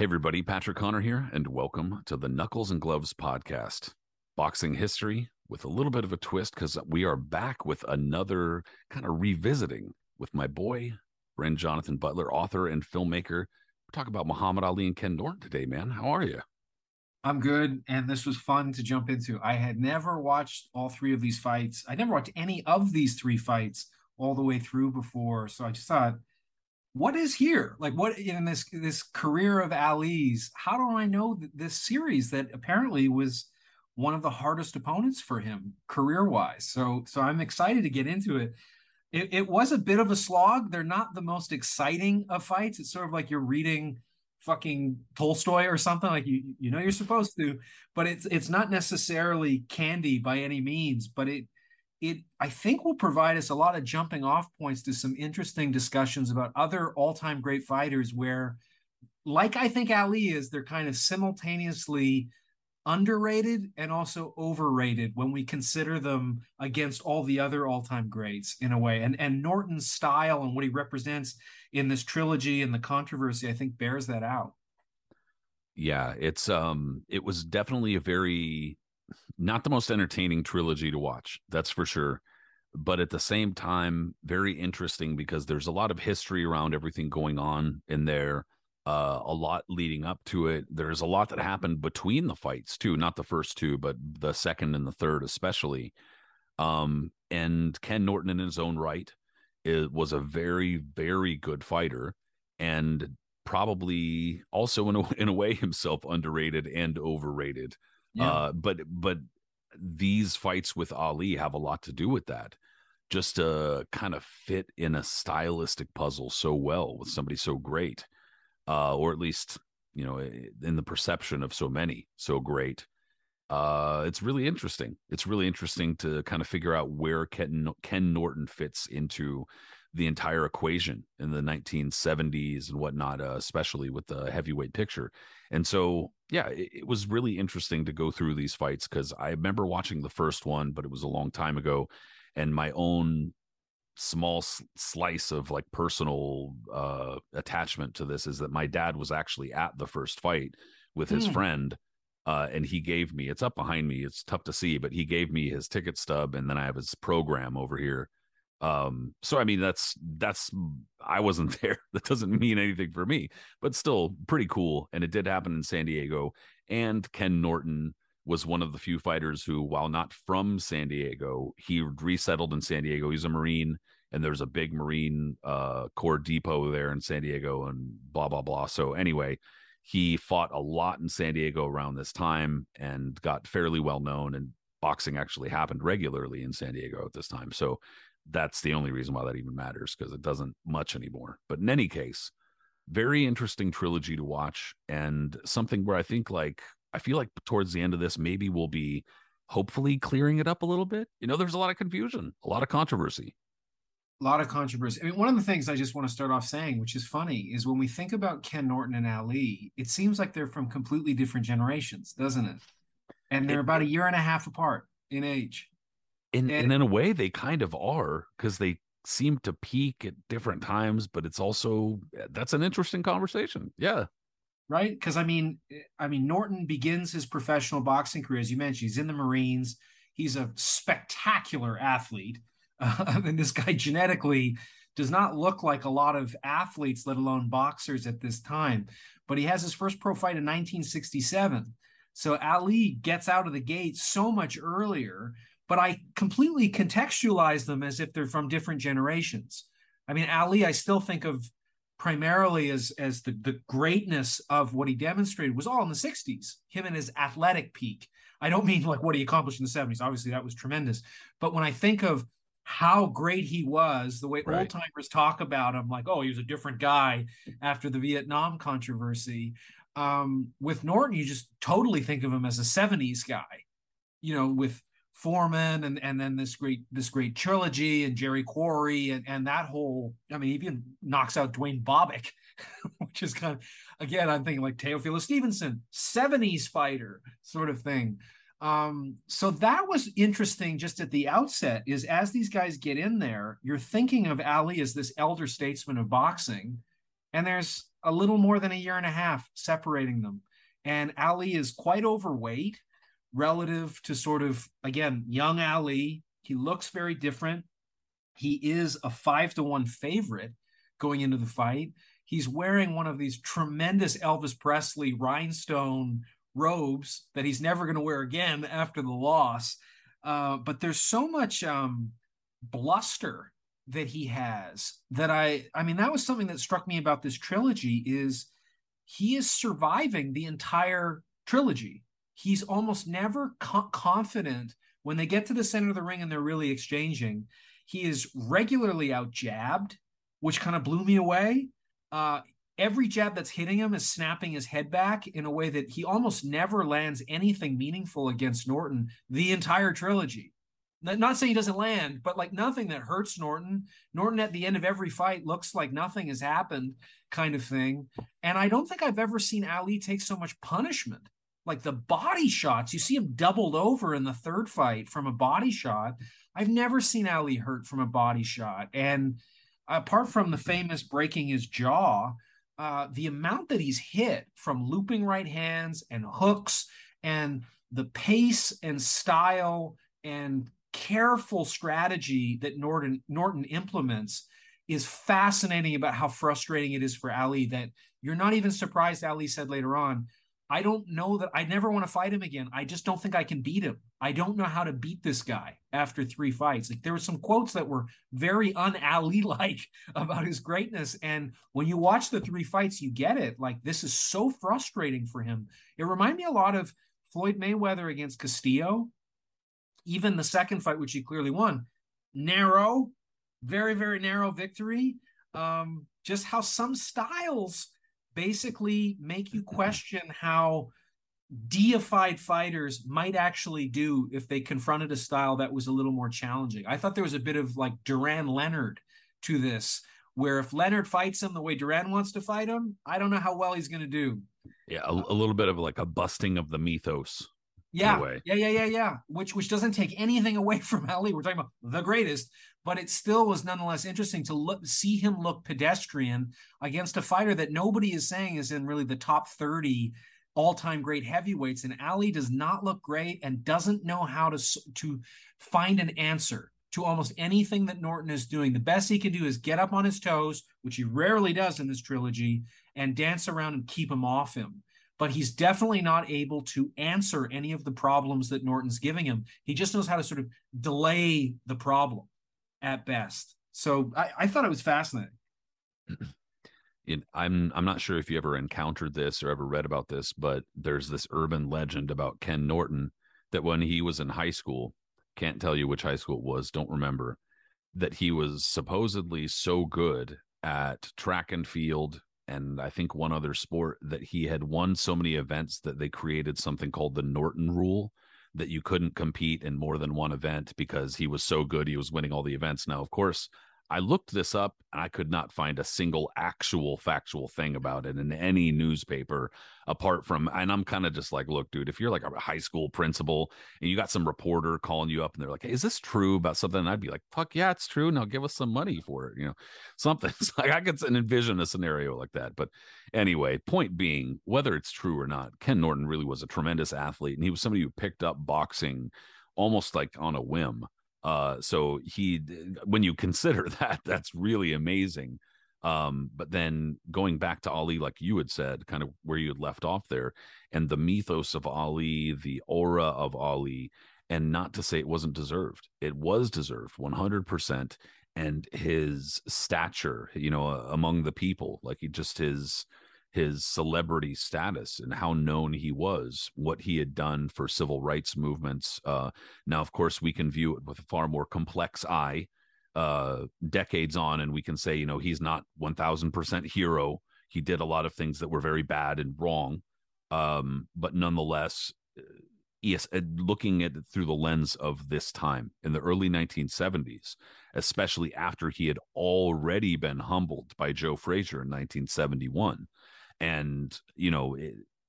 Hey, everybody, Patrick Connor here, and welcome to the Knuckles and Gloves podcast. Boxing history with a little bit of a twist because we are back with another kind of revisiting with my boy, Brin-Jonathan Butler, author and filmmaker. We're talking about Muhammad Ali and Ken Norton today, man. How are you? I'm good, and this was fun to jump into. I had never watched all three of these fights. I never watched any of these three fights all the way through before, so I just thought what is here? Like what in this this career of ali's how do i know this series that apparently was one of the hardest opponents for him career wise so so i'm excited to get into it. it it was a bit of a slog. They're not the most exciting of fights. It's sort of like you're reading fucking tolstoy or something like you you know you're supposed to but it's it's not necessarily candy by any means but it it I think will provide us a lot of jumping off points to some interesting discussions about other all-time great fighters where like I think Ali is they're kind of simultaneously underrated and also overrated when we consider them against all the other all-time greats in a way. And and Norton's style and what he represents in this trilogy and the controversy I think bears that out. Yeah it's um it was definitely a very not the most entertaining trilogy to watch, that's for sure. But at the same time, very interesting because there's a lot of history around everything going on in there. Uh, a lot leading up to it. There's a lot that happened between the fights too, not the first two, but the second and the third especially. Um, and Ken Norton, in his own right, it was a very, very good fighter, and probably also in a in a way himself underrated and overrated. Yeah. Uh, but but these fights with Ali have a lot to do with that. Just to kind of fit in a stylistic puzzle so well with somebody so great, uh, or at least you know in the perception of so many so great. Uh, it's really interesting. It's really interesting to kind of figure out where Ken Ken Norton fits into the entire equation in the 1970s and whatnot, uh, especially with the heavyweight picture. And so, yeah, it, it was really interesting to go through these fights because I remember watching the first one, but it was a long time ago. And my own small slice of like personal uh, attachment to this is that my dad was actually at the first fight with his mm. friend. Uh, and he gave me it's up behind me it's tough to see but he gave me his ticket stub and then i have his program over here um so i mean that's that's i wasn't there. That doesn't mean anything for me but still pretty cool. And it did happen in san diego. And ken norton was one of the few fighters who while not from san diego he resettled in san diego. He's a marine and there's a big marine uh corps depot there in san diego and blah blah blah. So anyway he fought a lot in san diego around this time and got fairly well known and boxing actually happened regularly in san diego at this time. So that's the only reason why that even matters because it doesn't much anymore. But in any case, very interesting trilogy to watch and something where I think like I feel like towards the end of this maybe we'll be hopefully clearing it up a little bit. You know, there's a lot of confusion, a lot of controversy. A lot of controversy. I mean, one of the things I just want to start off saying, which is funny, is when we think about Ken Norton and Ali, it seems like they're from completely different generations, doesn't it? And they're about a year and a half apart in age and, and, and in a way they kind of are because they seem to peak at different times but it's also eh, that's an interesting conversation yeah. Right? Because i mean eh, i mean norton begins his professional boxing career as you mentioned he's in the marines he's a spectacular athlete uh, and this guy genetically does not look like a lot of athletes let alone boxers at this time but he has his first pro fight in 1967 so ali gets out of the gate so much earlier but I completely contextualize them as if they're from different generations. I mean, Ali, I still think of primarily as as the the greatness of what he demonstrated was all in the 60s him and his athletic peak i don't mean like what he accomplished in the 70s obviously that was tremendous but when i think of how great he was the way Right. old timers talk about him like oh he was a different guy after the vietnam controversy um with norton you just totally think of him as a 70s guy you know with Foreman and and then this great this great trilogy and Jerry Quarry and and that whole I mean even knocks out Duane Bobick, which is kind of again I'm thinking like Teofilo Stevenson, 70s fighter sort of thing. Um, so that was interesting just at the outset is as these guys get in there, you're thinking of Ali as this elder statesman of boxing, and there's a little more than a year and a half separating them. And Ali is quite overweight relative to sort of again young Ali. He looks very different. He is a five to one favorite going into the fight. He's wearing one of these tremendous Elvis Presley rhinestone robes that he's never going to wear again after the loss. Uh, but there's so much um, bluster that he has that I I mean that was something that struck me about this trilogy is he is surviving the entire trilogy he's almost never co- confident when they get to the center of the ring and they're really exchanging. He is regularly out jabbed, which kind of blew me away. Uh, every jab that's hitting him is snapping his head back in a way that he almost never lands anything meaningful against Norton the entire trilogy. Not, saying he doesn't land, but like nothing that hurts Norton. Norton at the end of every fight looks like nothing has happened, kind of thing. And I don't think I've ever seen Ali take so much punishment like the body shots. You see him doubled over in the third fight from a body shot. I've never seen Ali hurt from a body shot. And apart from the famous breaking his jaw, uh, the amount that he's hit from looping right hands and hooks and the pace and style and careful strategy that Norton Norton implements is fascinating about how frustrating it is for Ali that you're not even surprised Ali said later on I don't know that I never want to fight him again. I just don't think I can beat him. I don't know how to beat this guy after three fights. Like there were some quotes that were very un-Ali like about his greatness. And when you watch the three fights, you get it. Like this is so frustrating for him. It reminded me a lot of Floyd Mayweather against Castillo. Even the second fight, which he clearly won, narrow, very, very narrow victory. Um, just how some styles basically make you mm-hmm. question how deified fighters might actually do if they confronted a style that was a little more challenging. I thought there was a bit of like Duran Leonard to this, where if Leonard fights him the way Duran wants to fight him, I don't know how well he's going to do. Yeah, a, a little bit of like a busting of the mythos. Yeah, yeah, yeah, yeah, yeah. Which which doesn't take anything away from Ali. We're talking about the greatest, but it still was nonetheless interesting to look see him look pedestrian against a fighter that nobody is saying is in really the top 30 all-time great heavyweights and Ali does not look great and doesn't know how to to find an answer to almost anything that Norton is doing. The best he can do is get up on his toes, which he rarely does in this trilogy, and dance around and keep him off him. But he's definitely not able to answer any of the problems that Norton's giving him. He just knows how to sort of delay the problem at best. So I, I thought it was fascinating. It, I'm I'm not sure if you ever encountered this or ever read about this, but there's this urban legend about Ken Norton that when he was in high school, can't tell you which high school it was, don't remember, that he was supposedly so good at track and field and I think one other sport that he had won so many events that they created something called the Norton rule that you couldn't compete in more than one event because he was so good he was winning all the events. Now, of course, I looked this up and I could not find a single actual factual thing about it in any newspaper apart from and I'm kind of just like, look, dude, if you're like a high school principal and you got some reporter calling you up and they're like, hey, is this true about something? And I'd be like, fuck yeah, it's true. Now give us some money for it, you know, something. It's like I could envision a scenario like that. But anyway, point being, whether it's true or not, Ken Norton really was a tremendous athlete and he was somebody who picked up boxing almost like on a whim. Uh, so he, when you consider that, that's really amazing. Um, but then going back to Ali, like you had said, kind of where you had left off there, and the mythos of Ali, the aura of Ali, and not to say it wasn't deserved, it was deserved 100%. and his stature, you know, among the people, like he just his his celebrity status and how known he was, what he had done for civil rights movements. Uh, now, of course, we can view it with a far more complex eye uh, decades on, and we can say, you know, he's not 1000% hero. He did a lot of things that were very bad and wrong. Um, but nonetheless, uh, yes, uh, looking at it through the lens of this time in the early 1970s, especially after he had already been humbled by Joe Frazier in 1971 and you know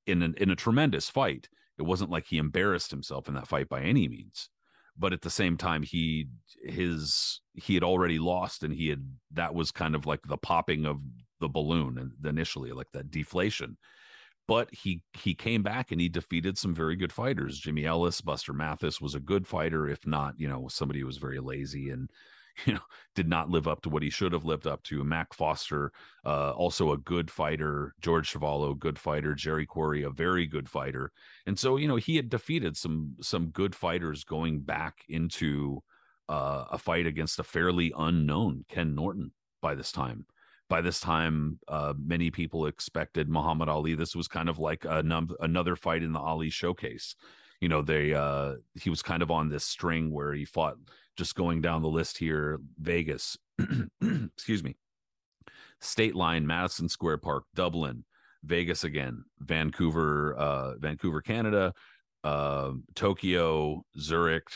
in an, in a tremendous fight it wasn't like he embarrassed himself in that fight by any means but at the same time he his he had already lost and he had that was kind of like the popping of the balloon and initially like that deflation but he he came back and he defeated some very good fighters. Jimmy ellis buster mathis was a good fighter if not you know somebody who was very lazy and you know, did not live up to what he should have lived up to. Mac Foster, uh, also a good fighter. George Chuvalo, good fighter. Jerry Quarry, a very good fighter. And so, you know, he had defeated some some good fighters going back into uh, a fight against a fairly unknown Ken Norton by this time. By this time, uh, many people expected Muhammad Ali. This was kind of like a num- another fight in the Ali showcase you know they uh he was kind of on this string where he fought just going down the list here Vegas, excuse me, State Line, Madison Square Park, Dublin, Vegas again, Vancouver, uh, Vancouver, Canada, uh, Tokyo, Zurich,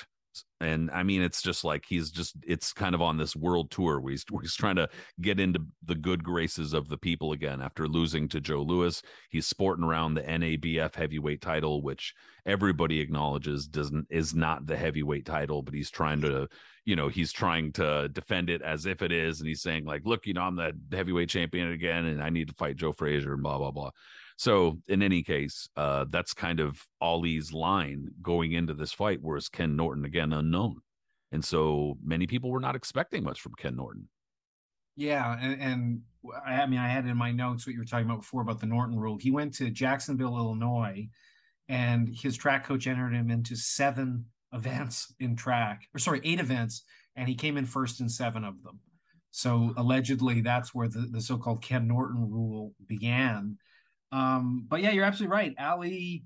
and I mean, it's just like he's just it's kind of on this world tour where he's, where he's trying to get into the good graces of the people again after losing to Joe Lewis. He's sporting around the NABF heavyweight title, which everybody acknowledges doesn't is not the heavyweight title, but he's trying to, you know, he's trying to defend it as if it is, and he's saying like, look, you know, I'm the heavyweight champion again, and I need to fight Joe Frazier and blah blah blah. So in any case, uh, that's kind of Ali's line going into this fight, whereas Ken Norton again unknown, and so many people were not expecting much from Ken Norton. Yeah, and, and I mean, I had in my notes what you were talking about before about the Norton rule. He went to Jacksonville, Illinois, and his track coach entered him into seven events in track, or sorry, eight events, and he came in first in seven of them. So allegedly, that's where the, the so-called Ken Norton rule began. Um, but yeah, you're absolutely right. Ali,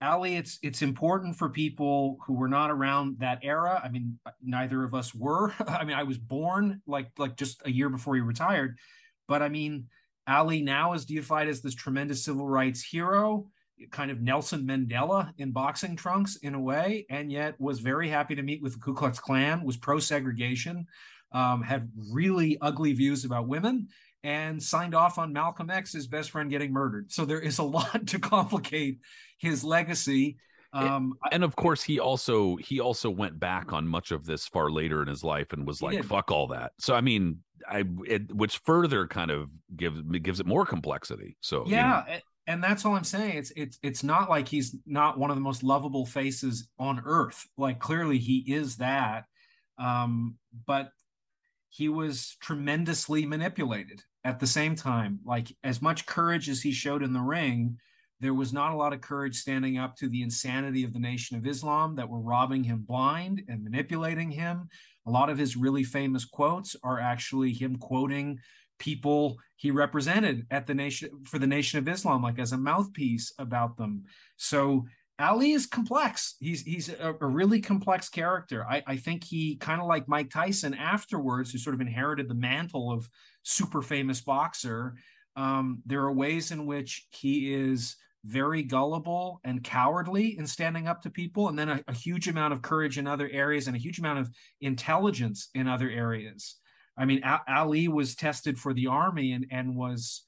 Ali, it's it's important for people who were not around that era. I mean, neither of us were. I mean, I was born like like just a year before he retired. But I mean, Ali now is deified as this tremendous civil rights hero, kind of Nelson Mandela in boxing trunks in a way, and yet was very happy to meet with the Ku Klux Klan, was pro segregation, um, had really ugly views about women, and signed off on Malcolm X, his best friend, getting murdered. So there is a lot to complicate his legacy. Um, and of course, he also he also went back on much of this far later in his life and was like. "Fuck all that." So I mean, I it, which further kind of gives gives it more complexity. So yeah, you know. and that's all I'm saying. It's it's it's not like he's not one of the most lovable faces on earth. Like clearly he is that. Um, but he was tremendously manipulated at the same time. Like as much courage as he showed in the ring, there was not a lot of courage standing up to the insanity of the Nation of Islam that were robbing him blind and manipulating him. A lot of his really famous quotes are actually him quoting people he represented at the nation for the Nation of Islam, like as a mouthpiece about them. So Ali is complex. He's he's a, a really complex character. I, I think he kind of like Mike Tyson afterwards, who sort of inherited the mantle of super famous boxer. Um, there are ways in which he is very gullible and cowardly in standing up to people, and then a, a huge amount of courage in other areas and a huge amount of intelligence in other areas. I mean, a- Ali was tested for the army and and was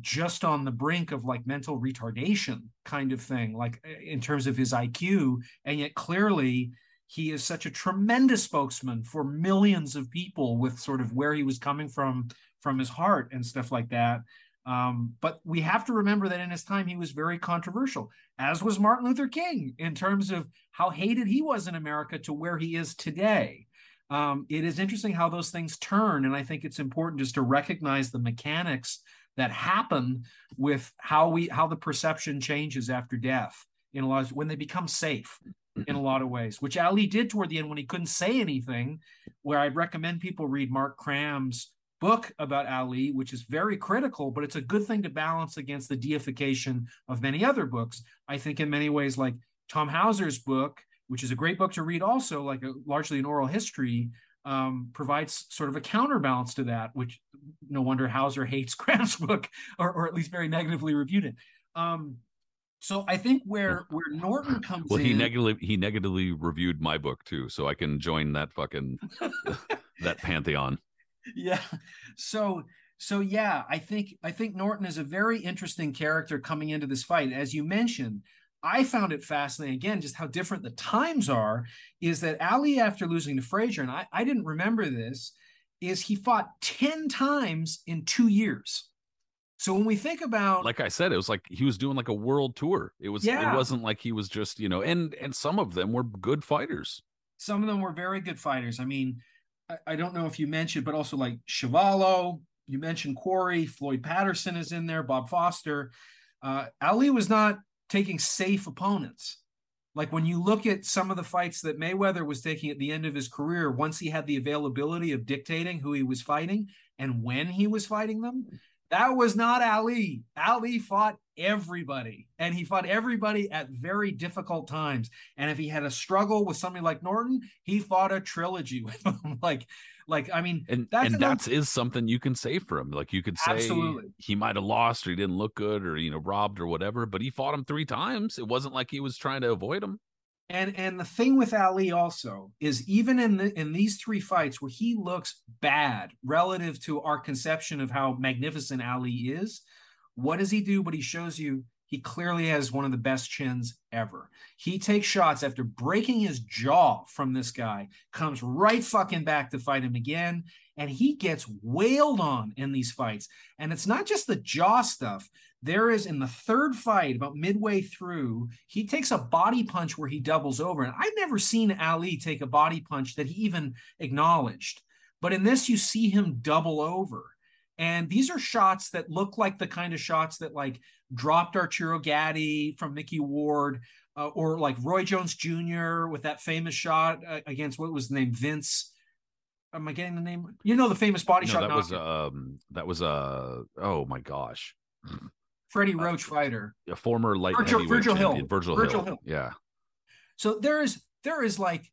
just on the brink of like mental retardation kind of thing, like in terms of his IQ. And yet clearly he is such a tremendous spokesman for millions of people with sort of where he was coming from from his heart and stuff like that. Um, but we have to remember that in his time he was very controversial, as was Martin Luther King in terms of how hated he was in America to where he is today. Um, it is interesting how those things turn, and I think it's important just to recognize the mechanics that happen with how we how the perception changes after death in a lot of, when they become safe in a lot of ways, which Ali did toward the end when he couldn't say anything. Where I'd recommend people read Mark Kram's book about Ali, which is very critical, but it's a good thing to balance against the deification of many other books. I think in many ways, like Tom Hauser's book, which is a great book to read, also like a, largely an oral history, um, provides sort of a counterbalance to that, which no wonder Hauser hates Kram's book, or, or at least very negatively reviewed it. Um, so I think where where Norton comes well, in, he negatively he negatively reviewed my book too, so I can join that fucking that pantheon. Yeah. So so yeah, I think I think Norton is a very interesting character coming into this fight. As you mentioned, I found it fascinating again, just how different the times are. Is that Ali after losing to Frazier, and I, I didn't remember this, is he fought 10 times in two years. So when we think about like I said, it was like he was doing like a world tour. It was Yeah. it wasn't like he was just, you know, and and some of them were good fighters. some of them were very good fighters. I mean, I, I don't know if you mentioned, but also like Chuvalo, you mentioned Quarry, Floyd Patterson is in there, Bob Foster. Uh, Ali was not taking safe opponents. Like when you look at some of the fights that Mayweather was taking at the end of his career, once he had the availability of dictating who he was fighting and when he was fighting them, that was not Ali. Ali fought everybody, and he fought everybody at very difficult times. And if he had a struggle with somebody like Norton, he fought a trilogy with him. like, like I mean, And That's and an- that's is something you can say for him. Like you could say Absolutely. he might have lost or he didn't look good or you know robbed or whatever, but he fought him three times. It wasn't like he was trying to avoid him. And and the thing with Ali also is even in the in these three fights where he looks bad relative to our conception of how magnificent Ali is, what does he do? But he shows you he clearly has one of the best chins ever. He takes shots after breaking his jaw from this guy, comes right fucking back to fight him again, and he gets wailed on in these fights. And it's not just the jaw stuff. There is in the third fight, about midway through, he takes a body punch where he doubles over. And I've never seen Ali take a body punch that he even acknowledged. But in this, you see him double over. And these are shots that look like the kind of shots that like dropped Arturo Gatti from Micky Ward, uh, or like Roy Jones Jr. with that famous shot uh, against what was the name Vince. Am I getting the name? You know the famous body No, shot. that was um that was uh oh my gosh. Freddie Roach fighter. A former light Virgil- heavyweight Virgil Hill. Virgil, Virgil Hill. Hill. Yeah. So there is there is like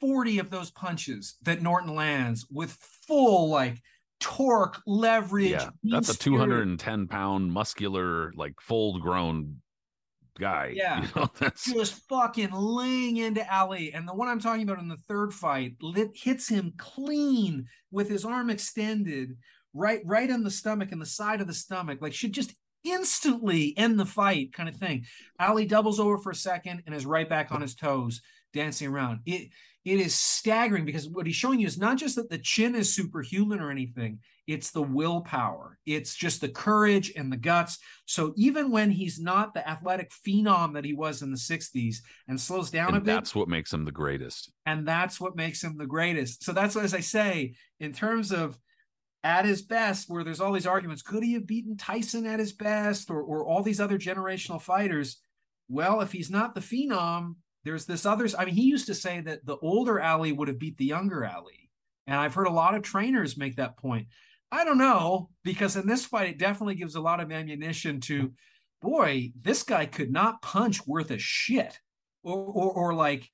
40 of those punches that Norton lands with full like torque, leverage. Yeah. That's a 210 pound muscular, like full grown guy. Yeah. You know, that's just fucking laying into Ali. And the one I'm talking about in the third fight lit, hits him clean with his arm extended, right, right in the stomach and the side of the stomach, like should just instantly end the fight, kind of thing. Ali doubles over for a second and is right back on his toes, dancing around. It it is staggering because what he's showing you is not just that the chin is superhuman or anything, it's the willpower. It's just the courage and the guts. So even when he's not the athletic phenom that he was in the 60s and slows down a bit, that's what makes him the greatest. and that's what makes him the greatest. So that's what, as I say, in terms of at his best, where there's all these arguments, could he have beaten Tyson at his best or, or all these other generational fighters? Well, if he's not the phenom, there's this others. I mean, he used to say that the older Ali would have beat the younger Ali. And I've heard a lot of trainers make that point. I don't know, because in this fight, it definitely gives a lot of ammunition to, boy, this guy could not punch worth a shit. Or, or, or like,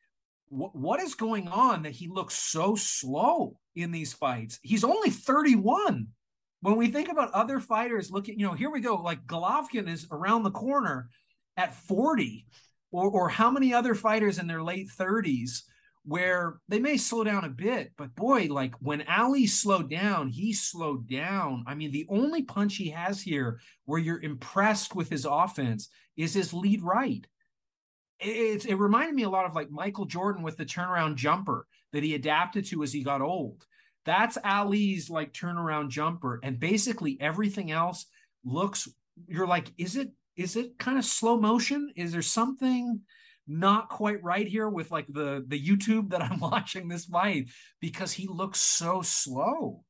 what, what is going on that he looks so slow in these fights? He's only 31. When we think about other fighters looking, you know, here we go, like Golovkin is around the corner at 40, or, or how many other fighters in their late 30s where they may slow down a bit, but boy, like when Ali slowed down, he slowed down. I mean, the only punch he has here where you're impressed with his offense is his lead right it's it reminded me a lot of like Michael Jordan with the turnaround jumper that he adapted to as he got old. That's Ali's like turnaround jumper, and basically everything else looks. You're like, is it is it kind of slow motion? Is there something not quite right here with like the the YouTube that I'm watching this fight because he looks so slow,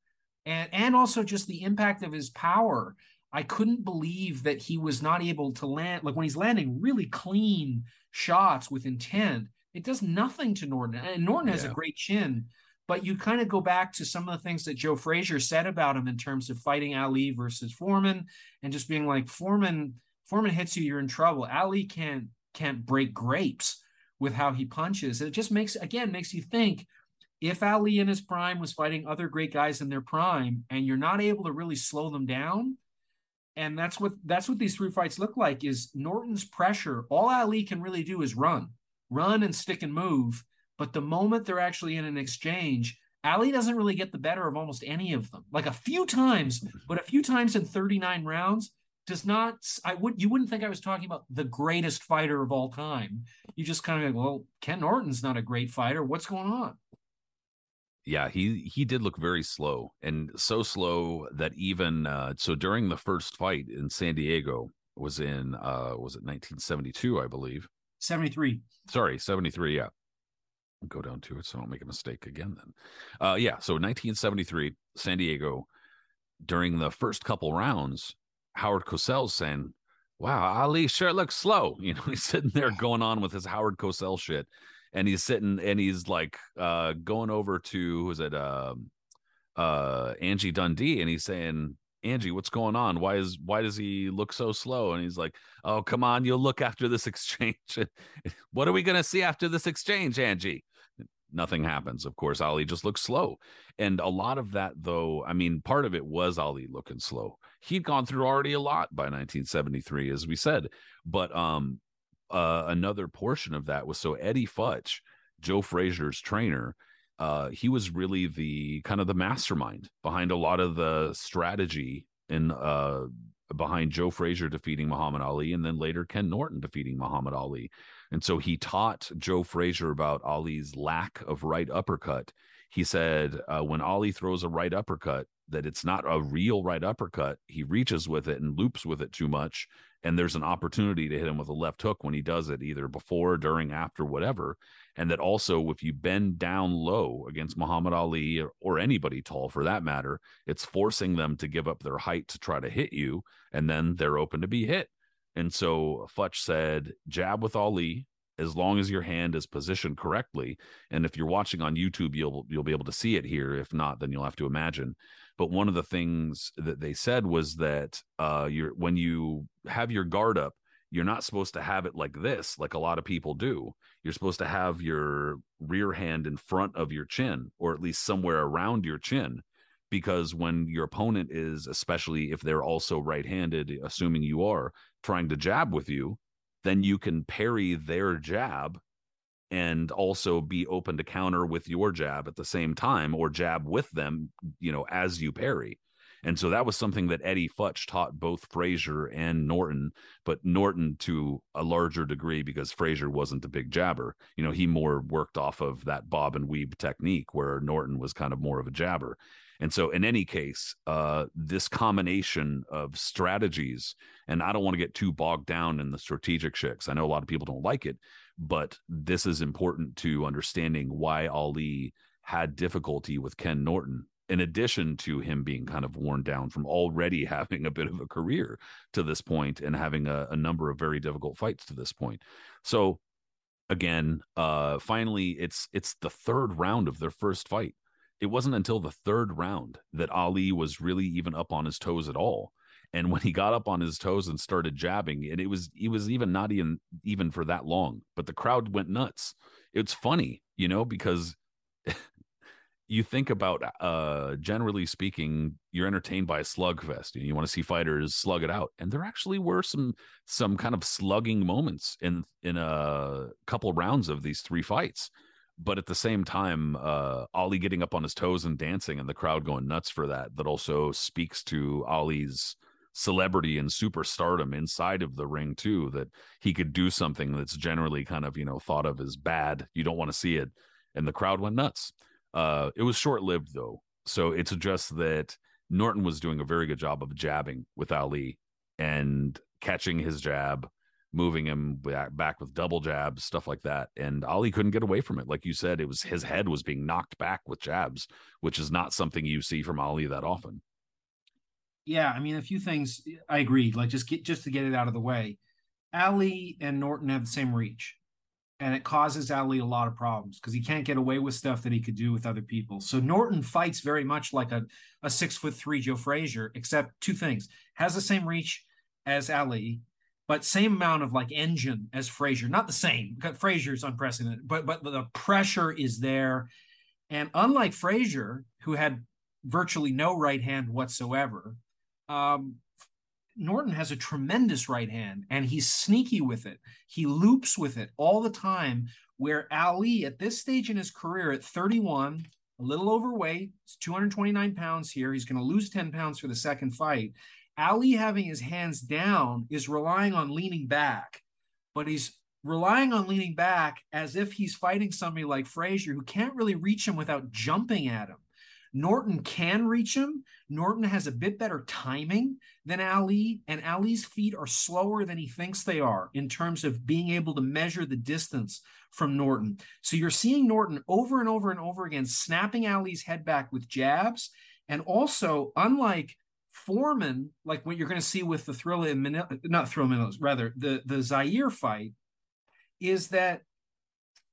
and and also just the impact of his power. I couldn't believe that he was not able to land like when he's landing really clean shots with intent it does nothing to Norton. And Norton has a great chin, but you kind of go back to some of the things that Joe Frazier said about him in terms of fighting Ali versus Foreman and just being like Foreman Foreman hits you, you're in trouble. Ali can't can't break grapes with how he punches. It just makes again makes you think if Ali in his prime was fighting other great guys in their prime and you're not able to really slow them down, and that's what that's what these three fights look like is Norton's pressure. All Ali can really do is run, run and stick and move. But the moment they're actually in an exchange, Ali doesn't really get the better of almost any of them. Like a few times, but a few times in 39 rounds does not. I would you wouldn't think I was talking about the greatest fighter of all time. You just kind of go, well, Ken Norton's not a great fighter. What's going on? yeah he he did look very slow and so slow that even uh so during the first fight in san diego was in uh was it 1972 i believe 73. sorry 73 yeah go down to it so i don't make a mistake again then uh yeah so 1973 san diego during the first couple rounds howard Cosell saying wow ali sure looks slow. You know he's sitting there going on with his howard cosell shit and he's sitting and he's like uh going over to who's it um uh angie dundee and he's saying angie what's going on? Why is why does he look so slow? And he's like oh come on you'll look after this exchange. What are we going to see after this exchange angie? Nothing happens of course. Ali just looks slow. And a lot of that though i mean part of it was ali looking slow he'd gone through already a lot by 1973 as we said but um uh, another portion of that was so Eddie Futch, Joe Frazier's trainer, uh, he was really the kind of the mastermind behind a lot of the strategy in uh, behind Joe Frazier defeating Muhammad Ali and then later Ken Norton defeating Muhammad Ali. And so he taught Joe Frazier about Ali's lack of right uppercut. He said uh, when Ali throws a right uppercut, that it's not a real right uppercut. He reaches with it and loops with it too much and there's an opportunity to hit him with a left hook when he does it either before during after whatever and that also if you bend down low against muhammad ali or, or, anybody tall for that matter it's forcing them to give up their height to try to hit you and then they're open to be hit and so futch said jab with ali as long as your hand is positioned correctly and if you're watching on youtube you'll you'll be able to see it here if not then you'll have to imagine but one of the things that they said was that uh you're when you have your guard up you're not supposed to have it like this like a lot of people do. You're supposed to have your rear hand in front of your chin or at least somewhere around your chin because when your opponent is especially if they're also right-handed assuming you are trying to jab with you then you can parry their jab and also be open to counter with your jab at the same time or jab with them, you know, as you parry. And so that was something that Eddie Futch taught both Frazier and Norton, but Norton to a larger degree because Frazier wasn't a big jabber. You know, he more worked off of that bob and weave technique where Norton was kind of more of a jabber. And so, in any case, uh, this combination of strategies, and I don't want to get too bogged down in the strategic shit I know a lot of people don't like it, but this is important to understanding why Ali had difficulty with Ken Norton. In addition to him being kind of worn down from already having a bit of a career to this point and having a, a number of very difficult fights to this point. So, again, uh, finally, it's it's the third round of their first fight it wasn't until the third round that Ali was really even up on his toes at all. And when he got up on his toes and started jabbing, and it was he was even not even even for that long, but the crowd went nuts. It's funny, you know, because you think about uh generally speaking, you're entertained by a slugfest and you want to see fighters slug it out. And there actually were some some kind of slugging moments in in a couple rounds of these three fights but at the same time, uh, Ali getting up on his toes and dancing, and the crowd going nuts for that. That also speaks to Ali's celebrity and superstardom inside of the ring too. That he could do something that's generally kind of you know thought of as bad. You don't want to see it, and the crowd went nuts. Uh, it was short lived though, so it's just that Norton was doing a very good job of jabbing with Ali and catching his jab moving him back, back with double jabs, stuff like that. And Ali couldn't get away from it. Like you said, it was his head was being knocked back with jabs, which is not something you see from Ali that often. Yeah, I mean, a few things I agree. Like just get just to get it out of the way, Ali and Norton have the same reach. and it causes Ali a lot of problems because he can't get away with stuff that he could do with other people. So Norton fights very much like a, a six foot three Joe Frazier, except two things: has the same reach as Ali, but same amount of like engine as Frazier. Not the same. Frazier's unprecedented, but but the pressure is there. And unlike Frazier, who had virtually no right hand whatsoever, um, Norton has a tremendous right hand and he's sneaky with it. He loops with it all the time. Where Ali, at this stage in his career, at 31, a little overweight, 229 pounds here. He's going to lose 10 pounds for the second fight. Ali having his hands down is relying on leaning back, but he's relying on leaning back as if he's fighting somebody like Frazier who can't really reach him without jumping at him. Norton can reach him. Norton has a bit better timing than Ali, and Ali's feet are slower than he thinks they are in terms of being able to measure the distance from Norton. So you're seeing Norton over and over and over again snapping Ali's head back with jabs. And also, unlike Foreman, like what you're going to see with the Thrilla in Manila, not Thrilla Manila, rather the the Zaire fight, is that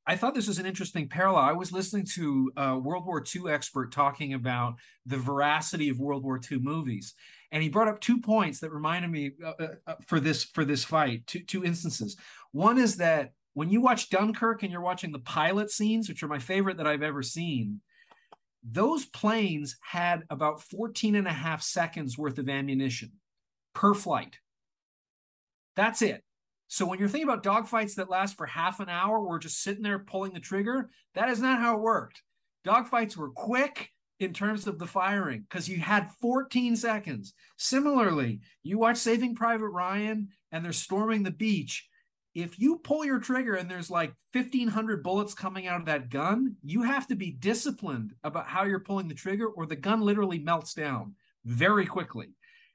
I thought this was an interesting parallel. I was listening to a World War II expert talking about the veracity of World War II movies, and he brought up two points that reminded me uh, uh, uh, for this for this fight. Two two instances. One is that when you watch Dunkirk and you're watching the pilot scenes, which are my favorite that I've ever seen, those planes had about 14 and a half seconds worth of ammunition per flight. That's it. So when you're thinking about dogfights that last for half an hour, we're just sitting there pulling the trigger. That is not how it worked. Dogfights were quick in terms of the firing because you had 14 seconds. Similarly, you watch Saving Private Ryan and they're storming the beach. If you pull your trigger and there's like 1500 bullets coming out of that gun, you have to be disciplined about how you're pulling the trigger or the gun literally melts down very quickly.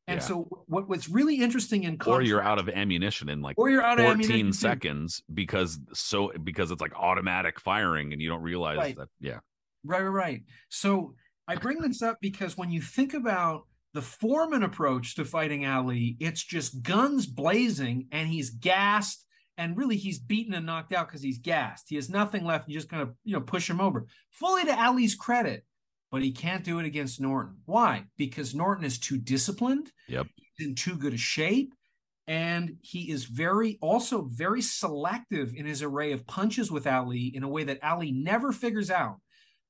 And yeah. so what what's really interesting in or you're out of ammunition in like or you're out 14 of seconds because so because it's like automatic firing and you don't realize right. that yeah. Right, right, right. So I bring this up because when you think about the Foreman approach to fighting Ali, it's just guns blazing and he's gassed and really he's beaten and knocked out because he's gassed. He has nothing left. You just kind of you know push him over. Fully to Ali's credit, but he can't do it against Norton. Why? Because Norton is too disciplined. Yep. He's in too good a shape. And he is very, also very selective in his array of punches with Ali in a way that Ali never figures out.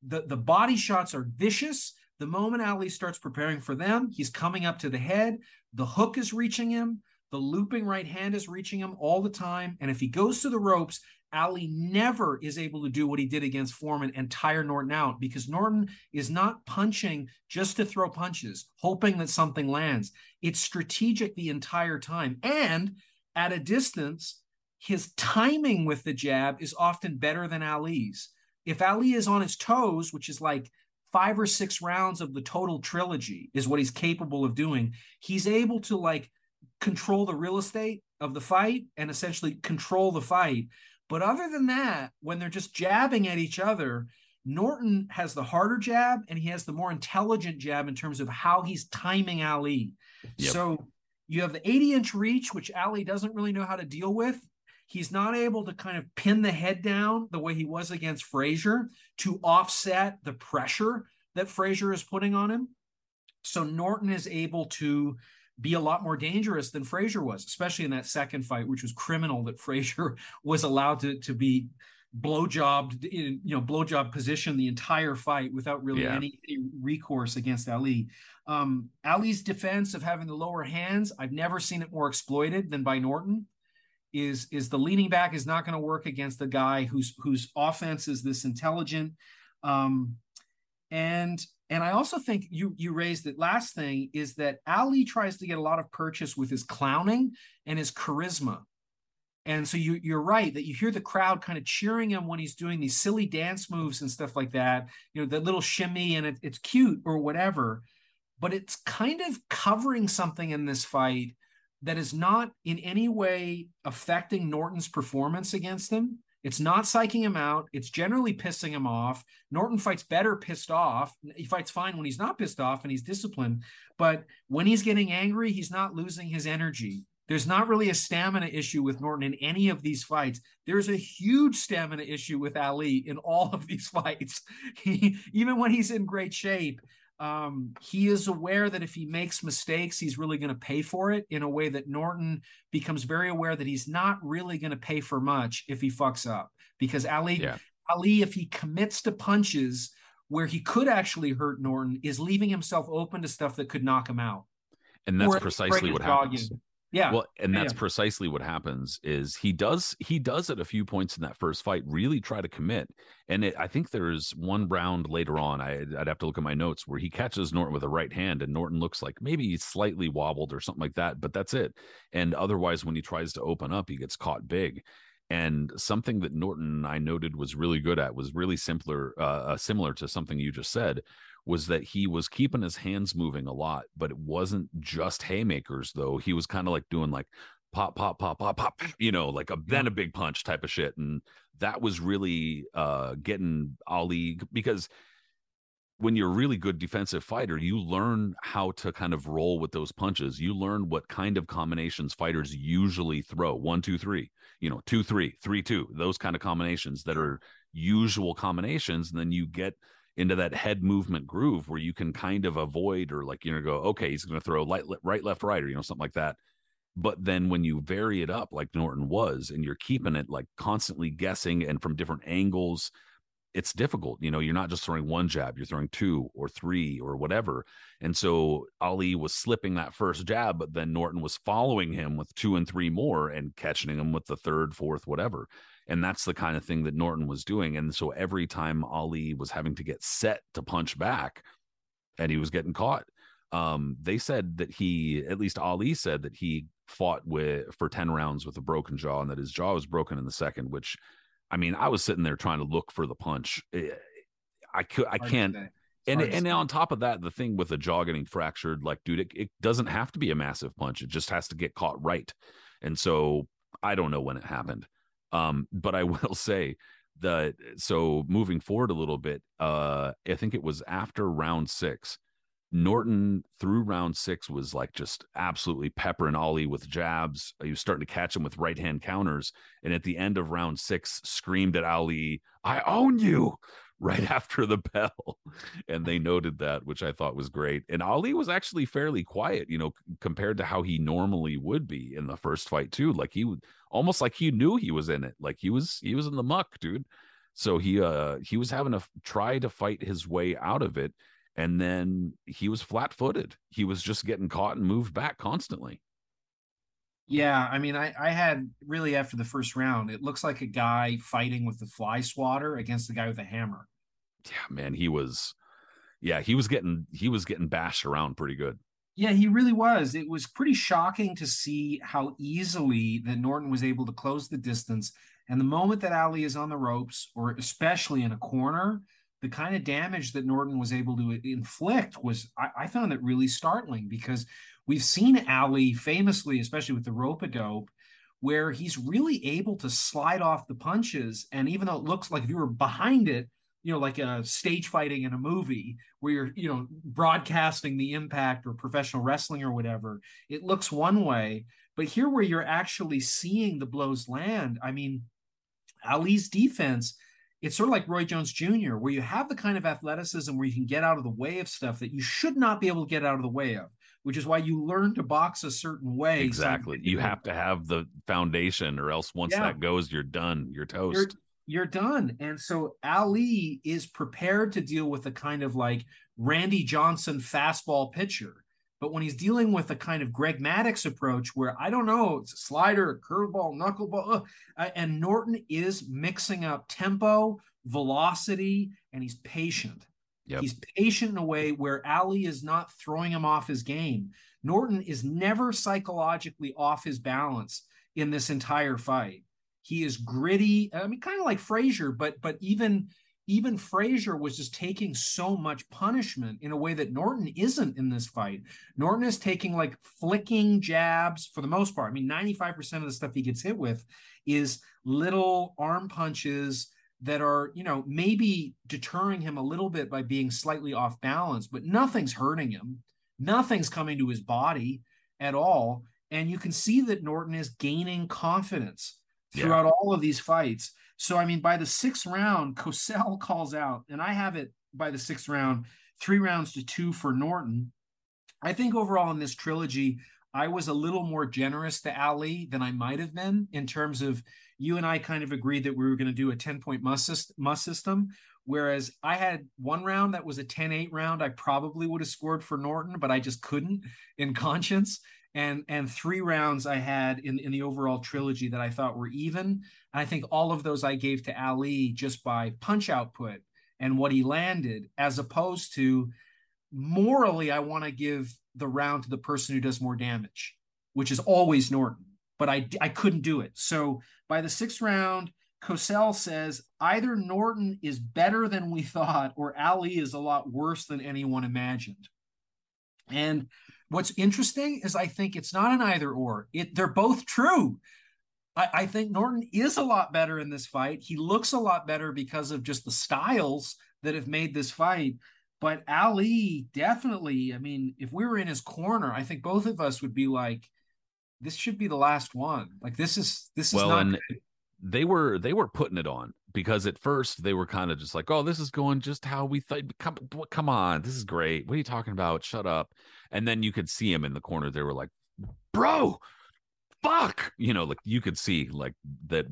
The, the body shots are vicious. The moment Ali starts preparing for them, he's coming up to the head. The hook is reaching him. The looping right hand is reaching him all the time. And if he goes to the ropes, Ali never is able to do what he did against Foreman and tire Norton out because Norton is not punching just to throw punches, hoping that something lands. It's strategic the entire time. And at a distance, his timing with the jab is often better than Ali's. If Ali is on his toes, which is like five or six rounds of the total trilogy, is what he's capable of doing, he's able to like control the real estate of the fight and essentially control the fight but other than that, when they're just jabbing at each other, Norton has the harder jab and he has the more intelligent jab in terms of how he's timing Ali. Yep. So you have the 80 inch reach, which Ali doesn't really know how to deal with. He's not able to kind of pin the head down the way he was against Frazier to offset the pressure that Frazier is putting on him. So Norton is able to be a lot more dangerous than Frazier was, especially in that second fight, which was criminal that Frazier was allowed to to be blowjobbed in you know blowjob position the entire fight without really yeah. any, any, recourse against Ali. Um, Ali's defense of having the lower hands, I've never seen it more exploited than by Norton. Is is the leaning back is not going to work against a guy whose whose offense is this intelligent. Um, and and I also think you you raised it. Last thing is that Ali tries to get a lot of purchase with his clowning and his charisma. And so you you're right that you hear the crowd kind of cheering him when he's doing these silly dance moves and stuff like that. You know, the little shimmy and it, it's cute or whatever, but it's kind of covering something in this fight that is not in any way affecting Norton's performance against him. It's not psyching him out. It's generally pissing him off. Norton fights better pissed off. He fights fine when he's not pissed off and he's disciplined. But when he's getting angry, he's not losing his energy. There's not really a stamina issue with Norton in any of these fights. There's a huge stamina issue with Ali in all of these fights. He, even when he's in great shape, um, he is aware that if he makes mistakes, he's really going to pay for it in a way that Norton becomes very aware that he's not really going to pay for much if he fucks up. Because Ali, Yeah. Ali, if he commits to punches where he could actually hurt Norton, is leaving himself open to stuff that could knock him out. And that's Or at least break precisely what happens. Yeah. Well, and that's Yeah. precisely what happens is he does he does at a few points in that first fight really try to commit. And it, I think there's one round later on. I, I'd have to look at my notes where he catches Norton with a right hand, and Norton looks like maybe he's slightly wobbled or something like that, but that's it. And otherwise, when he tries to open up, he gets caught big. And something that Norton I noted was really good at was really simpler, uh, uh, similar to something you just said, was that he was keeping his hands moving a lot, but it wasn't just haymakers though. He was kind of like doing like pop, pop, pop, pop, pop, you know, like a then a big punch type of shit. And that was really uh getting Ali because when you're a really good defensive fighter, you learn how to kind of roll with those punches. You learn what kind of combinations fighters usually throw. One, two, three, you know, two, three, three, two, those kind of combinations that are usual combinations. And then you get into that head movement groove where you can kind of avoid or like you know go okay he's going to throw light, right left right or you know something like that but then when you vary it up like norton was and you're keeping it like constantly guessing and from different angles it's difficult you know you're not just throwing one jab you're throwing two or three or whatever and so ali was slipping that first jab but then norton was following him with two and three more and catching him with the third fourth whatever and that's the kind of thing that Norton was doing. And so every time Ali was having to get set to punch back and he was getting caught, um, they said that he, at least Ali said that he fought with for 10 rounds with a broken jaw and that his jaw was broken in the second, which I mean, I was sitting there trying to look for the punch. Eh, I could, I can't. And and on top of that, the thing with the jaw getting fractured, like, dude, it, it doesn't have to be a massive punch. It just has to get caught right. And so I don't know when it happened. Um, but I will say that so moving forward a little bit, uh, I think it was after round six, Norton through round six was like just absolutely peppering Ali with jabs. He was starting to catch him with right hand counters. And at the end of round six, screamed at Ali, I own you right after the bell. And they noted that, which I thought was great. And Ali was actually fairly quiet, you know, compared to how he normally would be in the first fight, too. Like he would almost like he knew he was in it. Like he was he was in the muck, dude. So he uh he was having to f- try to fight his way out of it. And then he was flat footed. He was just getting caught and moved back constantly. Yeah, I mean, I, I had really after the first round, it looks like a guy fighting with the fly swatter against the guy with a hammer. Yeah, man, he was yeah, he was getting he was getting bashed around pretty good. Yeah, he really was. It was pretty shocking to see how easily that Norton was able to close the distance. And the moment that Ali is on the ropes, or especially in a corner, the kind of damage that Norton was able to inflict was, I, I found it really startling because we've seen Ali famously, especially with the rope a dope, where he's really able to slide off the punches. And even though it looks like if you were behind it, you know, like a stage fighting in a movie where you're, you know, broadcasting the impact or professional wrestling or whatever, it looks one way. But here, where you're actually seeing the blows land, I mean, Ali's defense, it's sort of like Roy Jones Jr., where you have the kind of athleticism where you can get out of the way of stuff that you should not be able to get out of the way of, which is why you learn to box a certain way. Exactly. You have to have the foundation, or else once Yeah. that goes, you're done. You're toast. you're you're done. And so Ali is prepared to deal with a kind of like Randy Johnson fastball pitcher. But when he's dealing with a kind of Greg Maddux approach where I don't know, it's a slider, curveball, knuckleball, uh, and Norton is mixing up tempo, velocity, and he's patient. Yep. He's patient in a way where Ali is not throwing him off his game. Norton is never psychologically off his balance in this entire fight. He is gritty. I mean, kind of like Frazier, but but even even Frazier was just taking so much punishment in a way that Norton isn't in this fight. Norton is taking like flicking jabs for the most part. I mean, 95% of the stuff he gets hit with is little arm punches that are, you know, maybe deterring him a little bit by being slightly off balance, but nothing's hurting him. Nothing's coming to his body at all. And you can see that Norton is gaining confidence Yeah. throughout all of these fights. So, I mean, by the sixth round, Cosell calls out, and I have it by the sixth round, three rounds to two for Norton. I think overall in this trilogy, I was a little more generous to Ali than I might have been in terms of you and I kind of agreed that we were going to do a 10 point must, system. Whereas I had one round that was a 10 8 round, I probably would have scored for Norton, but I just couldn't in conscience. And and three rounds I had in, in the overall trilogy that I thought were even. And I think all of those I gave to Ali just by punch output and what he landed, as opposed to morally, I want to give the round to the person who does more damage, which is always Norton. But I I couldn't do it. So by the sixth round, Cosell says either Norton is better than we thought, or Ali is a lot worse than anyone imagined. And what's interesting is I think it's not an either or. It they're both true. I, I think Norton is a lot better in this fight. He looks a lot better because of just the styles that have made this fight. But Ali definitely, I mean, if we were in his corner, I think both of us would be like, this should be the last one. Like this is this is not and good. they were they were putting it on because at first they were kind of just like, "Oh, this is going just how we thought." Come, come on, this is great. What are you talking about? Shut up! And then you could see him in the corner. They were like, "Bro, fuck!" You know, like you could see like that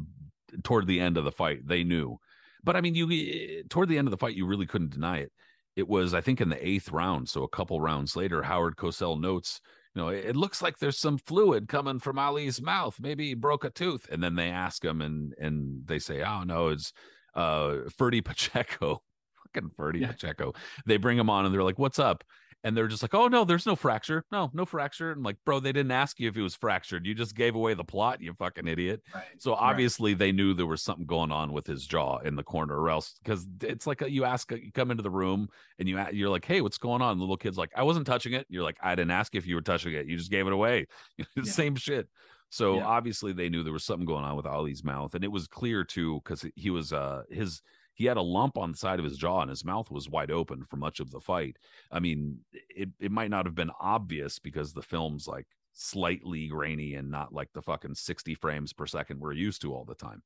toward the end of the fight. They knew, but I mean, you eh, toward the end of the fight, you really couldn't deny it. It was, I think, in the eighth round. So a couple rounds later, Howard Cosell notes you know, it looks like there's some fluid coming from Ali's mouth. Maybe he broke a tooth. And then they ask him and and they say, Oh no, it's uh Ferdy Pacheco. Fucking Ferdy Yeah. Pacheco. They bring him on and they're like, What's up? And they're just like, Oh no, there's no fracture. No, no fracture. And like, bro, they didn't ask you if he was fractured. You just gave away the plot, you fucking idiot. Right. So Right. obviously they knew there was something going on with his jaw in the corner, or else because it's like a, you ask, you come into the room and you you're like, "Hey, what's going on?" The little kid's like, "I wasn't touching it." You're like, "I didn't ask if you were touching it. You just gave it away." Yeah. Same shit. So Yeah. obviously they knew there was something going on with Ali's mouth, and it was clear too because he was uh his he had a lump on the side of his jaw and his mouth was wide open for much of the fight. I mean, it it might not have been obvious because the film's like slightly grainy and not like the fucking 60 frames per second we're used to all the time.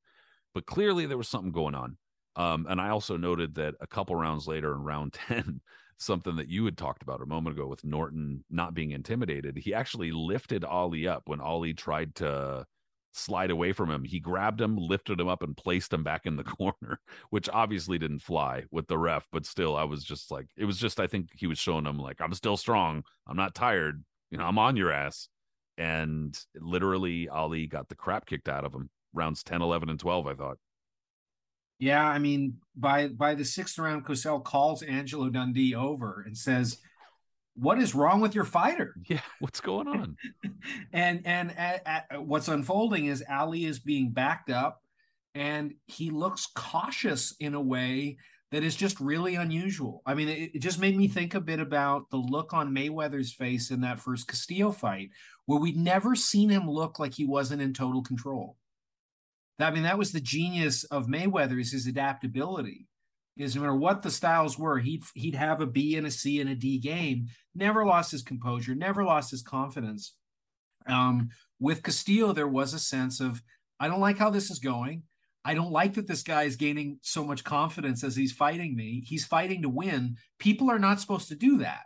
But clearly there was something going on. Um, and I also noted that a couple rounds later in round 10, something that you had talked about a moment ago with Norton not being intimidated, he actually lifted Ali up when Ali tried to slide away from him. He grabbed him, lifted him up, and placed him back in the corner, which obviously didn't fly with the ref. But still, I was just like, it was just, I think he was showing him, like, I'm still strong. I'm not tired. You know, I'm on your ass. And literally, Ali got the crap kicked out of him rounds 10, 11, and 12, I thought. Yeah, I mean, by by the sixth round, Cosell calls Angelo Dundee over and says, "What is wrong with your fighter?" Yeah, what's going on? and and at, at- what's unfolding is Ali is being backed up, and he looks cautious in a way that is just really unusual. I mean, it, it just made me mm-hmm. think a bit about the look on Mayweather's face in that first Castillo fight, where we'd never seen him look like he wasn't in total control. I mean, that was the genius of Mayweather is his adaptability. Is no matter what the styles were, he'd he'd have a B and a C and a D game. Never lost his composure, never lost his confidence. Um, with Castillo, there was a sense of I don't like how this is going. I don't like that this guy is gaining so much confidence as he's fighting me. He's fighting to win. People are not supposed to do that.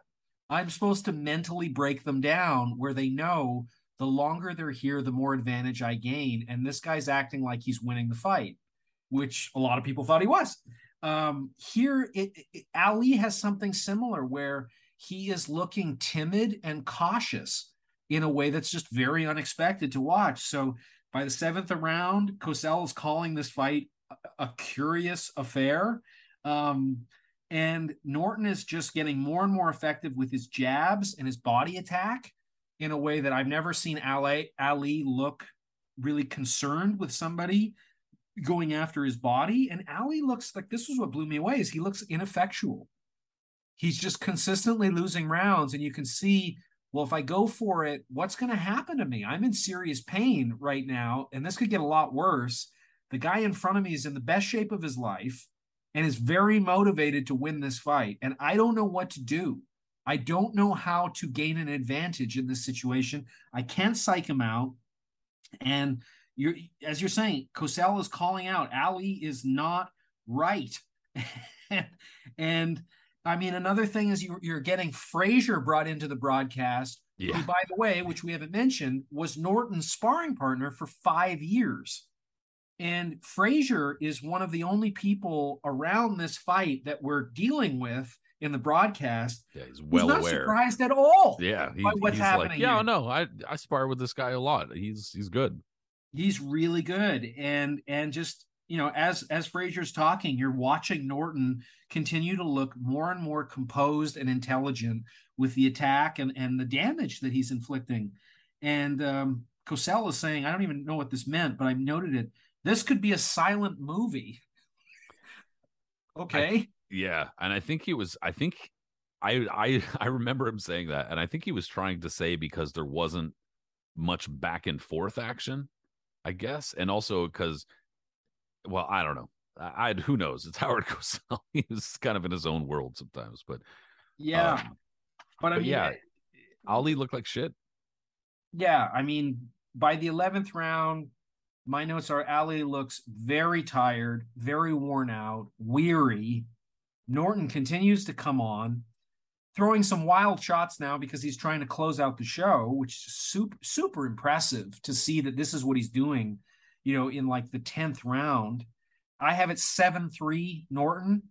I'm supposed to mentally break them down where they know the longer they're here, the more advantage I gain. And this guy's acting like he's winning the fight, which a lot of people thought he was. Um, here, it, it, Ali has something similar where he is looking timid and cautious in a way that's just very unexpected to watch. So by the seventh round, Cosell is calling this fight a, a curious affair. Um, and Norton is just getting more and more effective with his jabs and his body attack in a way that I've never seen Ali, Ali look really concerned with somebody going after his body. And Ali looks like this was what blew me away is he looks ineffectual. He's just consistently losing rounds, and you can see, well, if I go for it, what's going to happen to me? I'm in serious pain right now, and this could get a lot worse. The guy in front of me is in the best shape of his life and is very motivated to win this fight. And I don't know what to do. I don't know how to gain an advantage in this situation. I can't psych him out. And you're as you're saying, Cosell is calling out Ali is not right. and I mean, another thing is you, you're getting Frazier brought into the broadcast, Yeah. who, by the way, which we haven't mentioned, was Norton's sparring partner for five years. And Frazier is one of the only people around this fight that we're dealing with in the broadcast. Yeah, he's well not aware. surprised at all. Yeah, he, by what's he's happening like, yeah, here. no, I I spar with this guy a lot. He's he's good. He's really good. And and just you know as as frazier's talking you're watching norton continue to look more and more composed and intelligent with the attack and and the damage that he's inflicting. And um cosell is saying i don't even know what this meant but I've noted it. This could be a silent movie. Okay. Yeah, and I think he was. I think I I I remember him saying that, and I think he was trying to say because there wasn't much back and forth action, I guess, and also because, well, I don't know. I, I who knows? It's Howard Cosell. He's kind of in his own world sometimes, but yeah um, but i but mean yeah, Ali looked like shit. Yeah, I mean, by the 11th round, my notes are Ali looks very tired, very worn out, weary. Norton continues to come on, throwing some wild shots now because he's trying to close out the show, which is super, super impressive to see that this is what he's doing, you know, in like the 10th round. I have it 7 3 Norton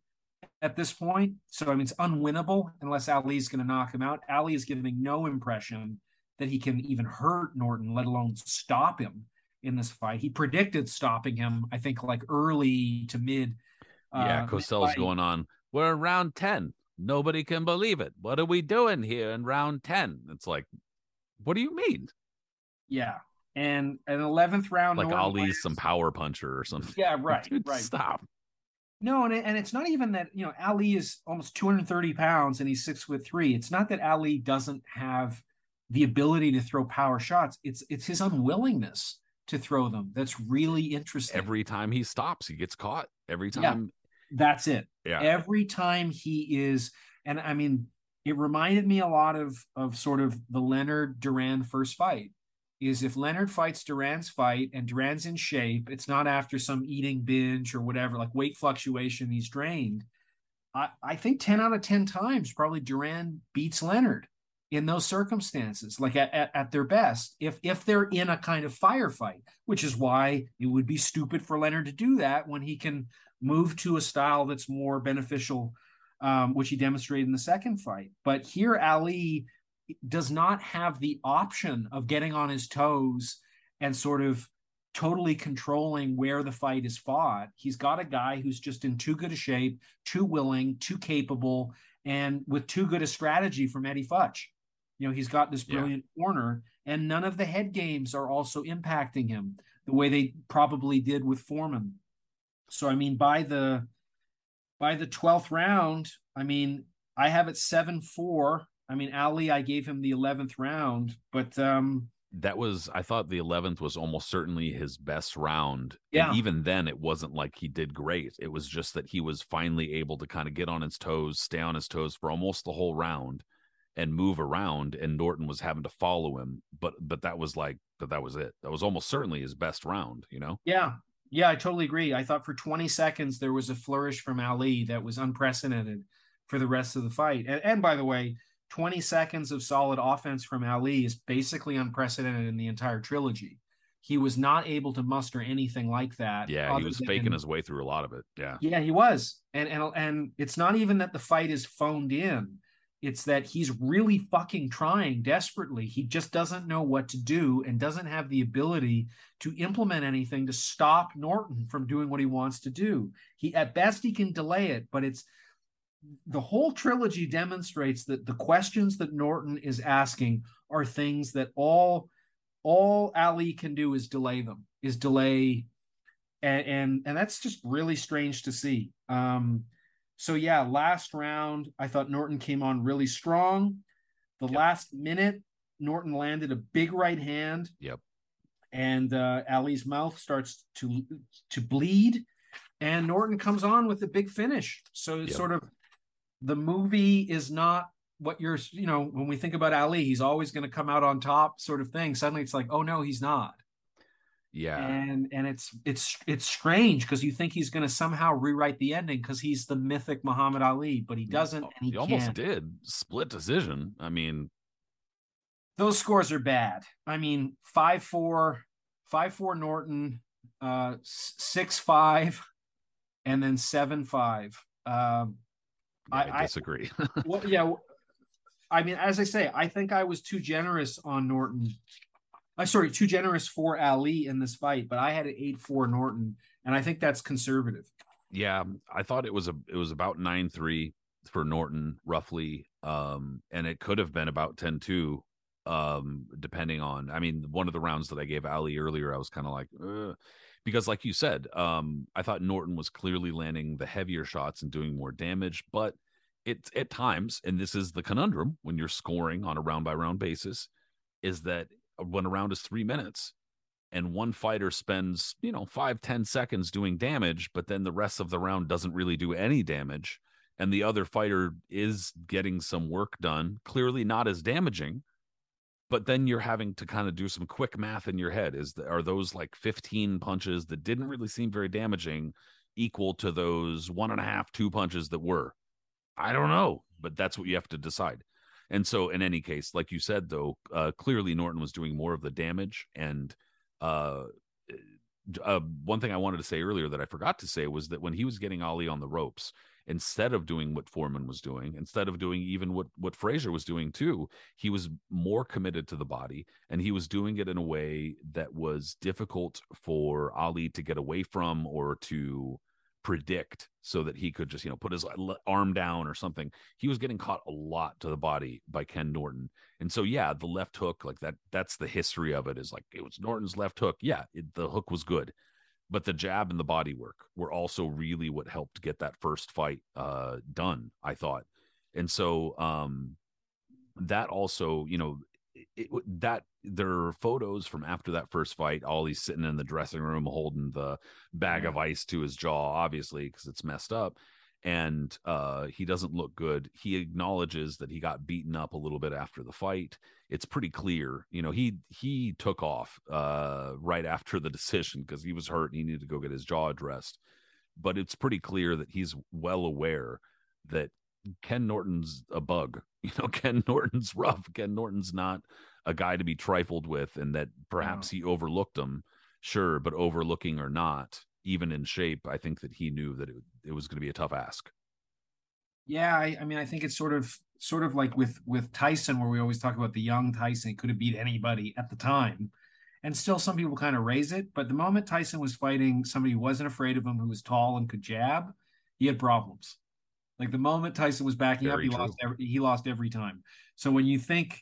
at this point. So, I mean, it's unwinnable unless Ali's going to knock him out. Ali is giving no impression that he can even hurt Norton, let alone stop him in this fight. He predicted stopping him, I think, like early to mid. Yeah, uh, Cosell's going on. We're around ten. Nobody can believe it. What are we doing here in round ten? It's like, what do you mean? Yeah, and an eleventh round, Like Norton Ali's some power puncher or something. Yeah, right, Dude, right. Stop. No, and it, and it's not even that you know Ali is almost 230 pounds and he's six foot three. It's not that Ali doesn't have the ability to throw power shots. It's it's his unwillingness to throw them that's really interesting. Every time he stops, he gets caught. Every Yeah. time. That's it. Yeah. Every time he is, and I mean, it reminded me a lot of of sort of the Leonard Duran first fight. Is if Leonard fights Duran's fight and Duran's in shape, it's not after some eating binge or whatever, like weight fluctuation, he's drained. I, I think 10 out of 10 times probably Duran beats Leonard in those circumstances, like at, at, at their best, if if they're in a kind of firefight, which is why it would be stupid for Leonard to do that when he can move to a style that's more beneficial, um, which he demonstrated in the second fight. But here, Ali does not have the option of getting on his toes and sort of totally controlling where the fight is fought. He's got a guy who's just in too good a shape, too willing, too capable, and with too good a strategy from Eddie Futch. You know, he's got this Yeah. brilliant corner, and none of the head games are also impacting him the way they probably did with Foreman. So I mean, by the by the twelfth round, I mean, I have it seven four. I mean, Ali, I gave him the eleventh round, but um, That was, I thought the 11th was almost certainly his best round. Yeah. And even then, it wasn't like he did great. It was just that he was finally able to kind of get on his toes, stay on his toes for almost the whole round and move around. And Norton was having to follow him. But, but that was like, but that was it. That was almost certainly his best round, you know? yeah, yeah, I totally agree. I thought for twenty seconds there was a flourish from Ali that was unprecedented for the rest of the fight. And, and by the way, twenty seconds of solid offense from Ali is basically unprecedented in the entire trilogy. He was not able to muster anything like that. Yeah. He was than- faking his way through a lot of it. Yeah. Yeah, he was. And and and it's not even that the fight is phoned in. It's that he's really fucking trying desperately. He just doesn't know what to do and doesn't have the ability to implement anything to stop Norton from doing what he wants to do. He at best he can delay it, but it's the whole trilogy demonstrates that the questions that Norton is asking are things that all all Ali can do is delay them, is delay and and, and that's just really strange to see. Um, so yeah, last round I thought Norton came on really strong. The Yep. last minute, Norton landed a big right hand. Yep. And uh, Ali's mouth starts to to bleed, and Norton comes on with a big finish. So it's Yep. sort of the movie is not what you're you know when we think about Ali, he's always going to come out on top, sort of thing. Suddenly, it's like, oh no, he's not. Yeah. And and it's it's it's strange because you think he's going to somehow rewrite the ending because he's the mythic Muhammad Ali, but he doesn't. And he, he almost did split decision. I mean, those scores are bad. I mean, five four, five four Norton, uh, six five, and then seven five. Um, yeah, I, I- disagree. well, yeah. I mean, as I say, I think I was too generous on Norton. I sorry, too generous for Ali in this fight, but I had an eight four Norton, and I think that's conservative. yeah, I thought it was a it was about nine three for Norton roughly, um, and it could have been about 10-2, um, depending on. I mean, one of the rounds that I gave Ali earlier, I was kind of like, Ugh. because like you said, um, I thought Norton was clearly landing the heavier shots and doing more damage, but it at times, and this is the conundrum when you're scoring on a round by round basis, is that Uh, when a round is three minutes and one fighter spends you know five ten seconds doing damage but then the rest of the round doesn't really do any damage and the other fighter is getting some work done clearly not as damaging but then you're having to kind of do some quick math in your head. Is the, are those like 15 punches that didn't really seem very damaging equal to those one and a half two punches that were? I don't know but that's what you have to decide and so, in any case, like you said, though, uh, clearly Norton was doing more of the damage. And uh, uh, one thing I wanted to say earlier that I forgot to say was that when he was getting Ali on the ropes, instead of doing what Foreman was doing, instead of doing even what what Frazier was doing too, he was more committed to the body, and he was doing it in a way that was difficult for Ali to get away from or to predict so that he could just you know put his arm down or something he was getting caught a lot to the body by ken norton. And so yeah the left hook like that that's the history of it is like it was norton's left hook. Yeah it, the hook was good but the jab and the body work were also really what helped get that first fight uh done i thought. And so um that also you know it, it, that there are photos from after that first fight. Ali's sitting in the dressing room holding the bag Yeah. of ice to his jaw, obviously because it's messed up, and uh, he doesn't look good. He acknowledges that he got beaten up a little bit after the fight. It's pretty clear, you know. He he took off uh, right after the decision because he was hurt and he needed to go get his jaw addressed. But it's pretty clear that he's well aware that Ken Norton's a bug. You know, Ken Norton's rough. Ken Norton's not a guy to be trifled with, and that perhaps he overlooked him. Sure, but overlooking or not, even in shape, I think that he knew that it, it was going to be a tough ask. Yeah, I, I mean, I think it's sort of sort of like with with Tyson, where we always talk about the young Tyson could have beat anybody at the time, and still some people kind of raise it. But the moment Tyson was fighting somebody who wasn't afraid of him, who was tall and could jab, he had problems. Like the moment Tyson was backing up, he true. lost. Every, he lost every time. So when you think,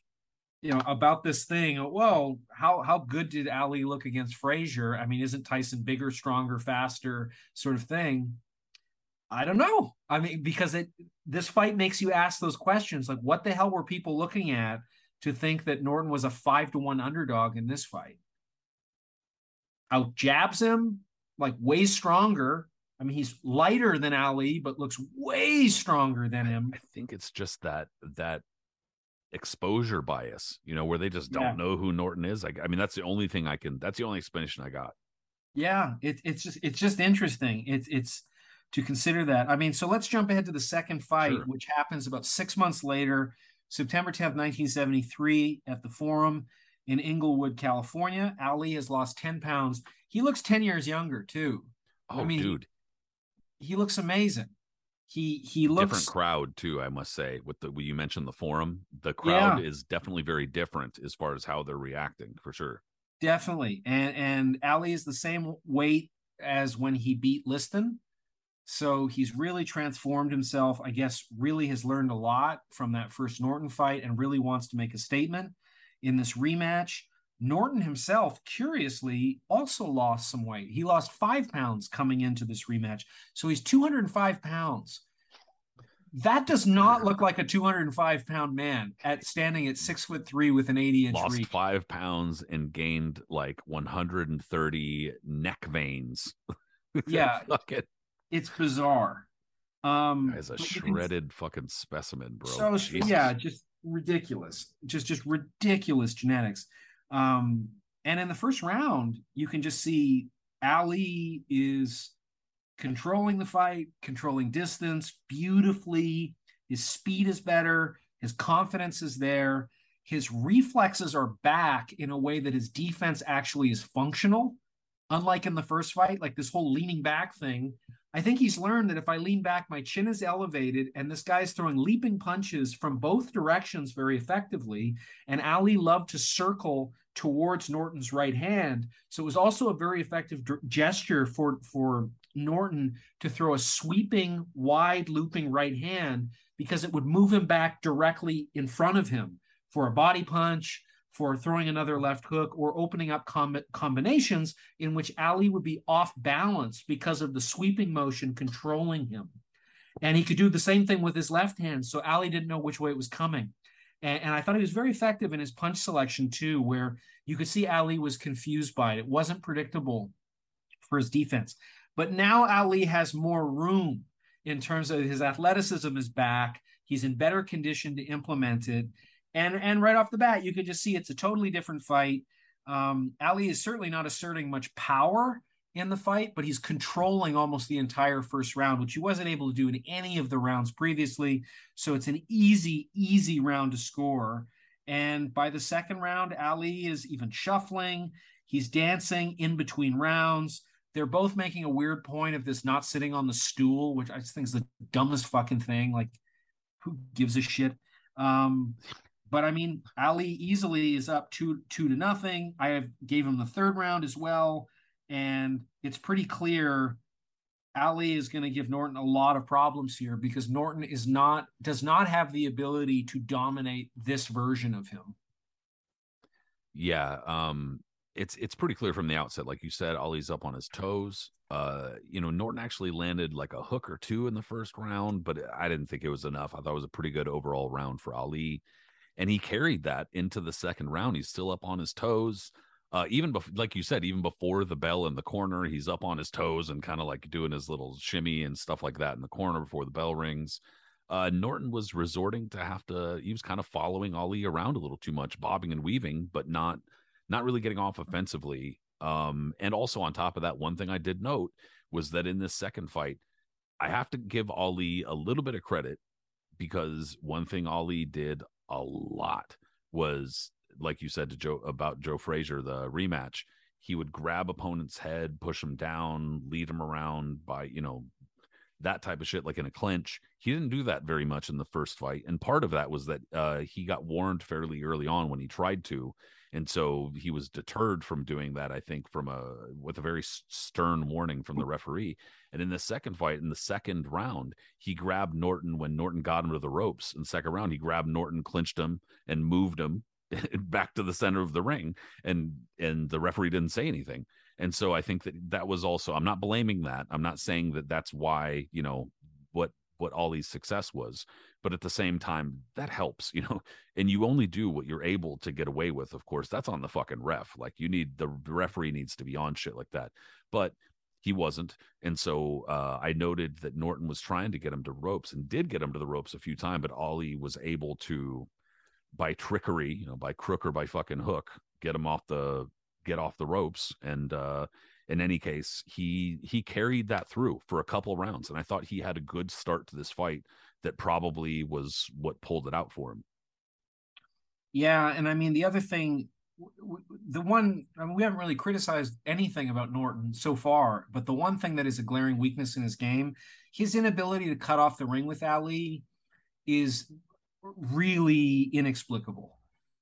you know, about this thing, well, how how good did Ali look against Frazier? I mean, isn't Tyson bigger, stronger, faster, sort of thing? I don't know. I mean, because it this fight makes you ask those questions like what the hell were people looking at to think that Norton was a five to one underdog in this fight? Out jabs him like way stronger. I mean, he's lighter than Ali, but looks way stronger than him. I think it's just that that exposure bias, you know, where they just don't Yeah. know who Norton is. I, I mean, that's the only thing I can. That's the only explanation I got. Yeah, it, it's just it's just interesting. It's it's to consider that. I mean, so let's jump ahead to the second fight, Sure. which happens about six months later, September 10th, 1973, at the Forum in Inglewood, California. Ali has lost 10 pounds. He looks 10 years younger too. Oh, mean, dude, He looks amazing. He he looks different crowd too. I must say, with the you mentioned the forum, the crowd Yeah. is definitely very different as far as how they're reacting for sure. Definitely. And and Ali is the same weight as when he beat Liston. So he's really transformed himself. I guess really has learned a lot from that first Norton fight and really wants to make a statement in this rematch. Norton himself, curiously, also lost some weight. He lost five pounds coming into this rematch. So he's 205 pounds. That does not look like a 205 pound man at standing at six foot three with an 80 inch Lost reach. five pounds and gained like 130 neck veins. Yeah. Fuck it. it's bizarre. Um, Guy's a but you can- shredded fucking specimen, bro. so Jesus. yeah, just ridiculous, just just ridiculous genetics. Um, and in the first round, you can just see Ali is controlling the fight, controlling distance beautifully. His speed is better. His confidence is there. His reflexes are back in a way that his defense actually is functional. Unlike in the first fight, like this whole leaning back thing, I think he's learned that if I lean back, my chin is elevated, and this guy's throwing leaping punches from both directions very effectively. And Ali loved to circle towards Norton's right hand, so it was also a very effective gesture for for Norton to throw a sweeping, wide looping right hand because it would move him back directly in front of him for a body punch, for throwing another left hook, or opening up com- combinations in which Ali would be off balance because of the sweeping motion controlling him. And he could do the same thing with his left hand. So Ali didn't know which way it was coming. And, and I thought he was very effective in his punch selection too, where you could see Ali was confused by it. It wasn't predictable for his defense. But now Ali has more room in terms of his athleticism is back. He's in better condition to implement it. And and right off the bat, you could just see it's a totally different fight. Um, Ali is certainly not asserting much power in the fight, but he's controlling almost the entire first round, which he wasn't able to do in any of the rounds previously. So it's an easy, easy round to score. And by the second round, Ali is even shuffling. He's dancing in between rounds. They're both making a weird point of this not sitting on the stool, which I just think is the dumbest fucking thing. Like, who gives a shit? Um, but I mean, Ali easily is up two two to nothing. I have gave him the third round as well, and it's pretty clear Ali is going to give Norton a lot of problems here because Norton is not does not have the ability to dominate this version of him. Yeah, um, it's it's pretty clear from the outset. Like you said, Ali's up on his toes. Uh, you know, Norton actually landed like a hook or two in the first round, but I didn't think it was enough. I thought it was a pretty good overall round for Ali, and he carried that into the second round. He's still up on his toes. Uh, even before, like you said, even before the bell in the corner, he's up on his toes and kind of like doing his little shimmy and stuff like that in the corner before the bell rings. Uh, Norton was resorting to have to. He was kind of following Ali around a little too much, bobbing and weaving, but not not really getting off offensively. Um, and also on top of that, one thing I did note was that in this second fight, I have to give Ali a little bit of credit because one thing Ali did a lot was, like you said to Joe about Joe Frazier, the rematch. He would grab opponent's head, push him down, lead him around by you know that type of shit, like in a clinch. He didn't do that very much in the first fight, and part of that was that uh, he got warned fairly early on when he tried to, and so he was deterred from doing that i think from a with a very stern warning from the mm. referee. And in the second fight in the second round he grabbed norton when norton got him to the ropes. In the second round he grabbed norton clinched him and moved him back to the center of the ring and and the referee didn't say anything. And so i think that that was also i'm not blaming that. I'm not saying that that's why you know what what Ali's success was. But at the same time, that helps, you know, and you only do what you're able to get away with. Of course, that's on the fucking ref. Like you need the referee needs to be on shit like that. But he wasn't. And so uh, I noted that Norton was trying to get him to ropes and did get him to the ropes a few times, but Ali was able to, by trickery, you know, by crook or by fucking hook, get him off the get off the ropes. And uh in any case, he he carried that through for a couple rounds, and I thought he had a good start to this fight that probably was what pulled it out for him. Yeah, and I mean the other thing, the one I mean we haven't really criticized anything about Norton so far, but the one thing that is a glaring weakness in his game, his inability to cut off the ring with Ali, is really inexplicable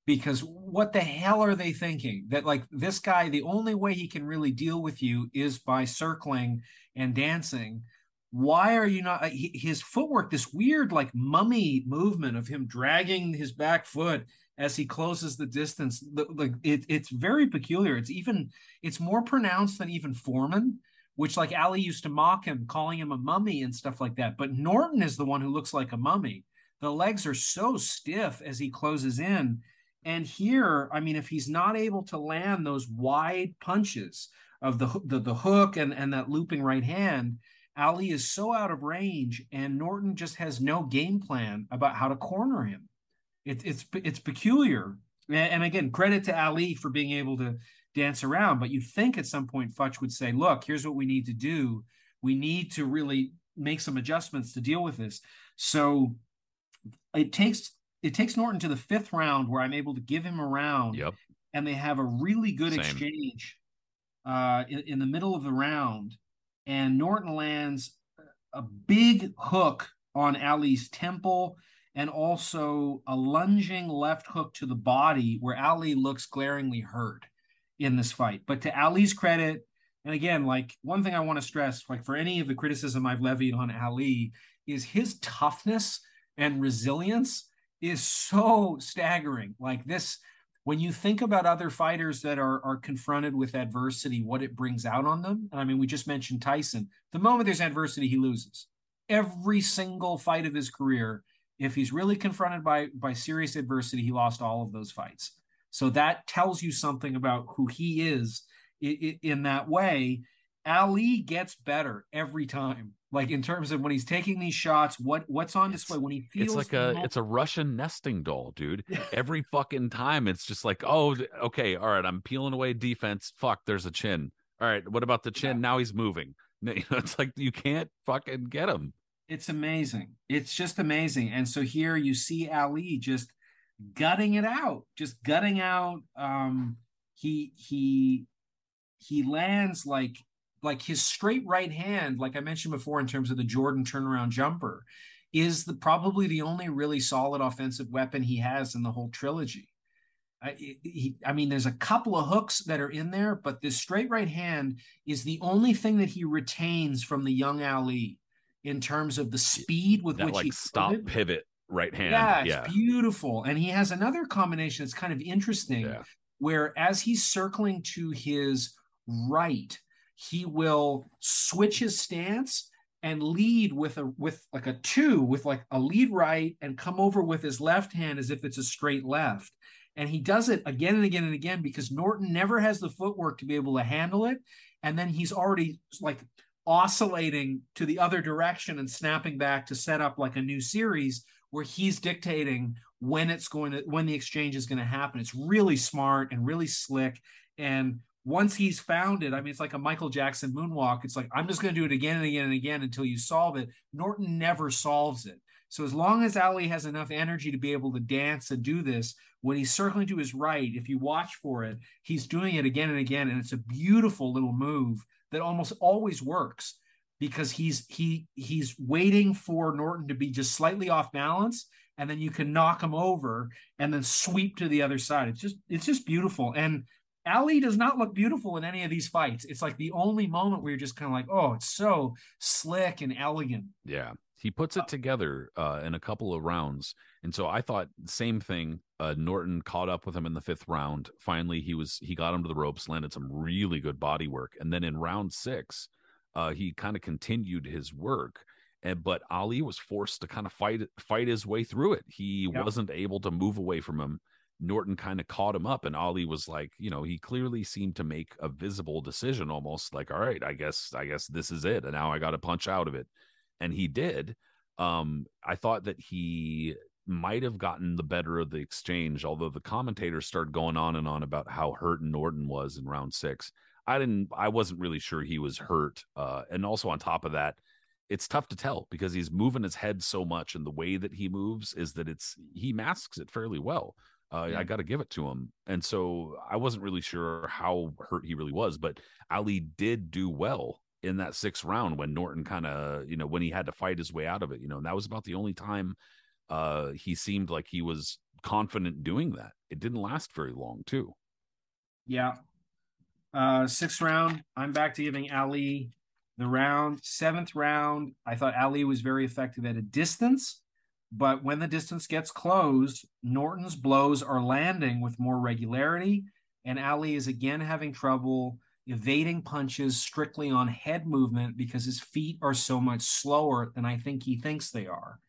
because what the hell are they thinking? That like this guy the only way he can really deal with you is by circling and dancing. Why are you not uh, his footwork this weird like mummy movement of him dragging his back foot as he closes the distance like it, it's very peculiar. It's even it's more pronounced than even foreman which like ali used to mock him calling him a mummy and stuff like that. But norton is the one who looks like a mummy. The legs are so stiff as he closes in and here, I mean, if he's not able to land those wide punches of the the, the hook and, and that looping right hand, Ali is so out of range, and Norton just has no game plan about how to corner him. It's it's it's peculiar. And again, credit to Ali for being able to dance around. But you think at some point Futch would say, "Look, here's what we need to do. We need to really make some adjustments to deal with this." So it takes it takes Norton to the fifth round where I'm able to give him a round. Yep. And they have a really good Same. exchange uh, in, in the middle of the round, and Norton lands a big hook on Ali's temple and also a lunging left hook to the body where Ali looks glaringly hurt in this fight. But to Ali's credit, and again, like one thing I want to stress, like for any of the criticism I've levied on Ali, is his toughness and resilience is so staggering. Like this, when you think about other fighters that are are confronted with adversity, what it brings out on them. And I mean, we just mentioned Tyson. The moment there's adversity, he loses. Every single fight of his career, if he's really confronted by by serious adversity, he lost all of those fights. So that tells you something about who he is in, in that way. Ali gets better every time. Like in terms of when he's taking these shots, what what's on display when he feels It's like a it's a Russian nesting doll, dude. Every fucking time it's just like, oh, okay, all right, I'm peeling away defense. Fuck, there's a chin. All right, what about the chin? Yeah. Now he's moving. You know, it's like you can't fucking get him. It's amazing. It's just amazing. And so here you see Ali just gutting it out, just gutting out. Um, he he he lands like like his straight right hand, like I mentioned before, in terms of the Jordan turnaround jumper, is the probably the only really solid offensive weapon he has in the whole trilogy. I, he, I mean, there's a couple of hooks that are in there, but this straight right hand is the only thing that he retains from the young Ali in terms of the speed with That which like he stop pivoted. pivot right hand. Yeah, it's yeah. beautiful. And he has another combination that's kind of interesting, Yeah. where as he's circling to his right, he will switch his stance and lead with a with like a two with like a lead right and come over with his left hand as if it's a straight left. And he does it again and again and again because Norton never has the footwork to be able to handle it. And then he's already like oscillating to the other direction and snapping back to set up like a new series where he's dictating when it's going to when the exchange is going to happen. It's really smart and really slick. And once he's found it, I mean, it's like a Michael Jackson moonwalk. It's like I'm just going to do it again and again and again until you solve it. Norton never solves it. So as long as Ali has enough energy to be able to dance and do this, when he's circling to his right, if you watch for it, he's doing it again and again, and it's a beautiful little move that almost always works because he's he he's waiting for Norton to be just slightly off balance, and then you can knock him over and then sweep to the other side. It's just it's just beautiful. And Ali does not look beautiful in any of these fights. It's like the only moment where you're just kind of like, oh, it's so slick and elegant. Yeah. He puts it together uh, in a couple of rounds. And so I thought same thing. Uh, Norton caught up with him in the fifth round. Finally, he was he got him to the ropes, landed some really good body work. And then in round six, uh, he kind of continued his work. And but Ali was forced to kind of fight fight his way through it. He Yep. wasn't able to move away from him. Norton kind of caught him up, and Ali was like, you know, he clearly seemed to make a visible decision, almost like, all right, I guess, I guess this is it, and now I got to punch out of it, and he did. Um, I thought that he might have gotten the better of the exchange, although the commentators started going on and on about how hurt Norton was in round six. I didn't, I wasn't really sure he was hurt, uh, and also on top of that, it's tough to tell because he's moving his head so much, and the way that he moves is that it's he masks it fairly well. Uh, Yeah. I got to give it to him. And so I wasn't really sure how hurt he really was, but Ali did do well in that sixth round when Norton kind of, you know, when he had to fight his way out of it, you know, and that was about the only time uh, he seemed like he was confident doing that. It didn't last very long, too. Yeah. Uh sixth round, I'm back to giving Ali the round. Seventh round, I thought Ali was very effective at a distance, but when the distance gets closed, Norton's blows are landing with more regularity, and Ali is again having trouble evading punches strictly on head movement because his feet are so much slower than I think he thinks they are.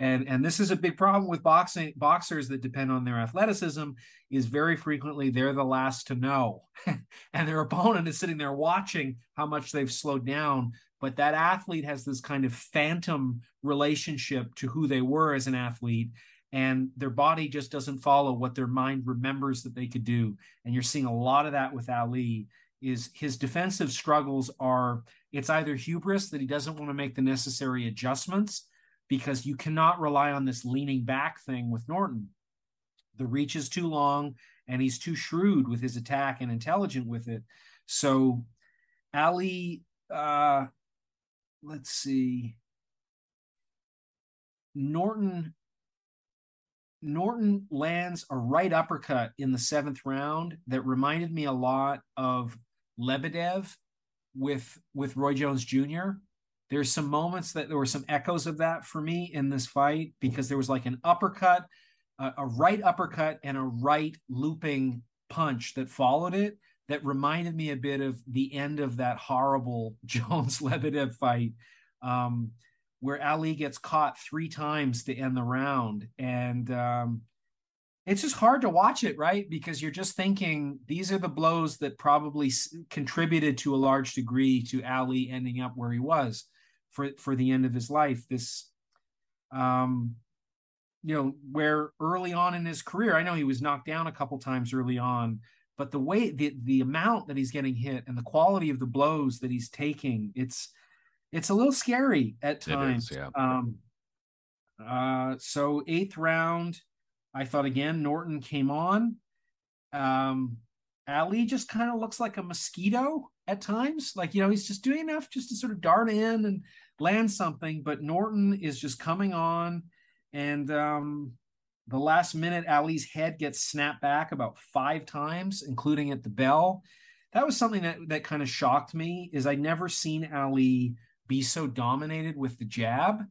And and this is a big problem with boxing boxers that depend on their athleticism is very frequently they're the last to know. and their opponent is sitting there watching how much they've slowed down. But that athlete has this kind of phantom relationship to who they were as an athlete and their body just doesn't follow what their mind remembers that they could do. And you're seeing a lot of that with ali is his defensive struggles are it's either hubris that he doesn't want to make the necessary adjustments because you cannot rely on this leaning back thing with norton. The reach is too long and he's too shrewd with his attack and intelligent with it. So ali uh let's see. Norton Norton lands a right uppercut in the seventh round that reminded me a lot of Lebedev with with Roy Jones Jr. There's some moments that there were some echoes of that for me in this fight because there was like an uppercut, a, a right uppercut, and a right looping punch that followed it that reminded me a bit of the end of that horrible Jones Lebedev fight, um, where Ali gets caught three times to end the round. And um, it's just hard to watch it, right? Because you're just thinking these are the blows that probably contributed to a large degree to Ali ending up where he was for, for the end of his life. This, um, you know, where early on in his career, I know he was knocked down a couple times early on, but the way the the amount that he's getting hit and the quality of the blows that he's taking it's it's a little scary at times. yeah. Um uh so eighth round i thought again norton came on. Um ali just kind of looks like a mosquito at times like you know he's just doing enough just to sort of dart in and land something but norton is just coming on and um the last minute, Ali's head gets snapped back about five times, including at the bell. That was something that that kind of shocked me. Is I never seen Ali be so dominated with the jab.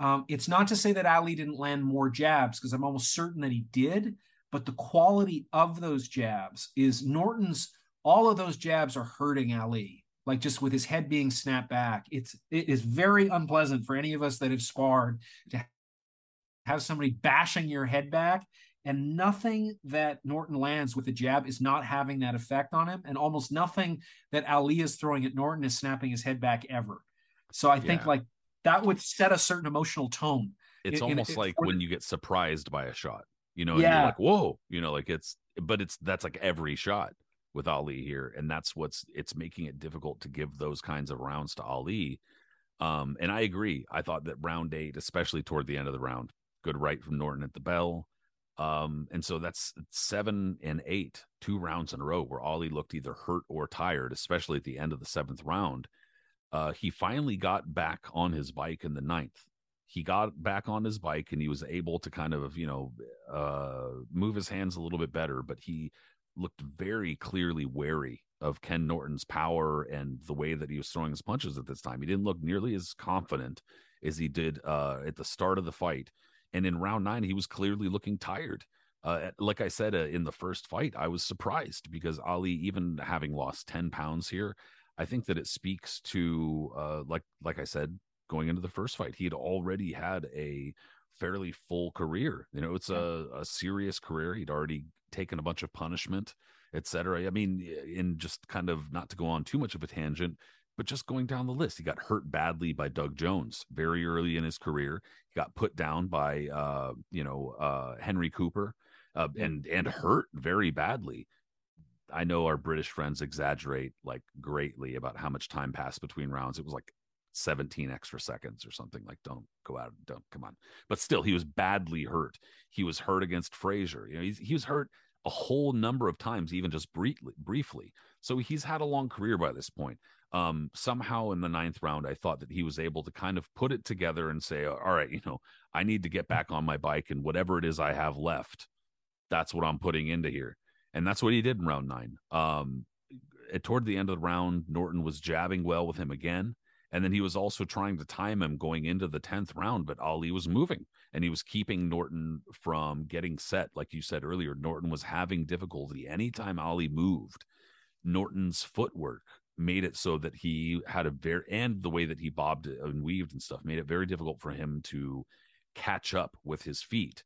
Um, it's not to say that Ali didn't land more jabs because I'm almost certain that he did, but the quality of those jabs is Norton's. All of those jabs are hurting Ali, like just with his head being snapped back. It's it is very unpleasant for any of us that have sparred to have somebody bashing your head back and nothing that Norton lands with a jab is not having that effect on him, and almost nothing that Ali is throwing at Norton is snapping his head back ever. So I think yeah. like that would set a certain emotional tone. It's in, almost in, like when the... you get surprised by a shot, you know, yeah. You're like, whoa, you know, like it's but it's that's like every shot with Ali here. And that's what's it's making it difficult to give those kinds of rounds to Ali. Um, and I agree. I thought that round eight, especially toward the end of the round, good right from Norton at the bell. Um, and so that's seven and eight, two rounds in a row where Ali looked either hurt or tired, especially at the end of the seventh round. Uh, he finally got back on his bike in the ninth. He got back on his bike and he was able to kind of, you know, uh, move his hands a little bit better, but he looked very clearly wary of Ken Norton's power and the way that he was throwing his punches at this time. He didn't look nearly as confident as he did uh, at the start of the fight. And in round nine, he was clearly looking tired. Uh, like I said uh, in the first fight, I was surprised because Ali, even having lost 10 pounds here, I think that it speaks to, uh, like, like I said, going into the first fight, he had already had a fairly full career. You know, it's a, a serious career. He'd already taken a bunch of punishment, etc. I mean, in just kind of not to go on too much of a tangent, but just going down the list, he got hurt badly by Doug Jones very early in his career. Got put down by uh, you know uh, Henry Cooper uh, and and hurt very badly. I know our British friends exaggerate like greatly about how much time passed between rounds. It was like 17 extra seconds or something. Like, don't go out, don't come on. But still, he was badly hurt. He was hurt against Frazier. You know, he, he was hurt a whole number of times, even just briefly. Briefly, so he's had a long career by this point um, somehow in the ninth round, I thought that he was able to kind of put it together and say, all right, you know, I need to get back on my bike and whatever it is I have left, that's what I'm putting into here. And that's what he did in round nine. Um, toward the end of the round, Norton was jabbing well with him again. And then he was also trying to time him going into the 10th round, but Ali was moving and he was keeping Norton from getting set. Like you said earlier, Norton was having difficulty anytime Ali moved. Norton's footwork made it so that he had a very and the way that he bobbed and weaved and stuff made it very difficult for him to catch up with his feet.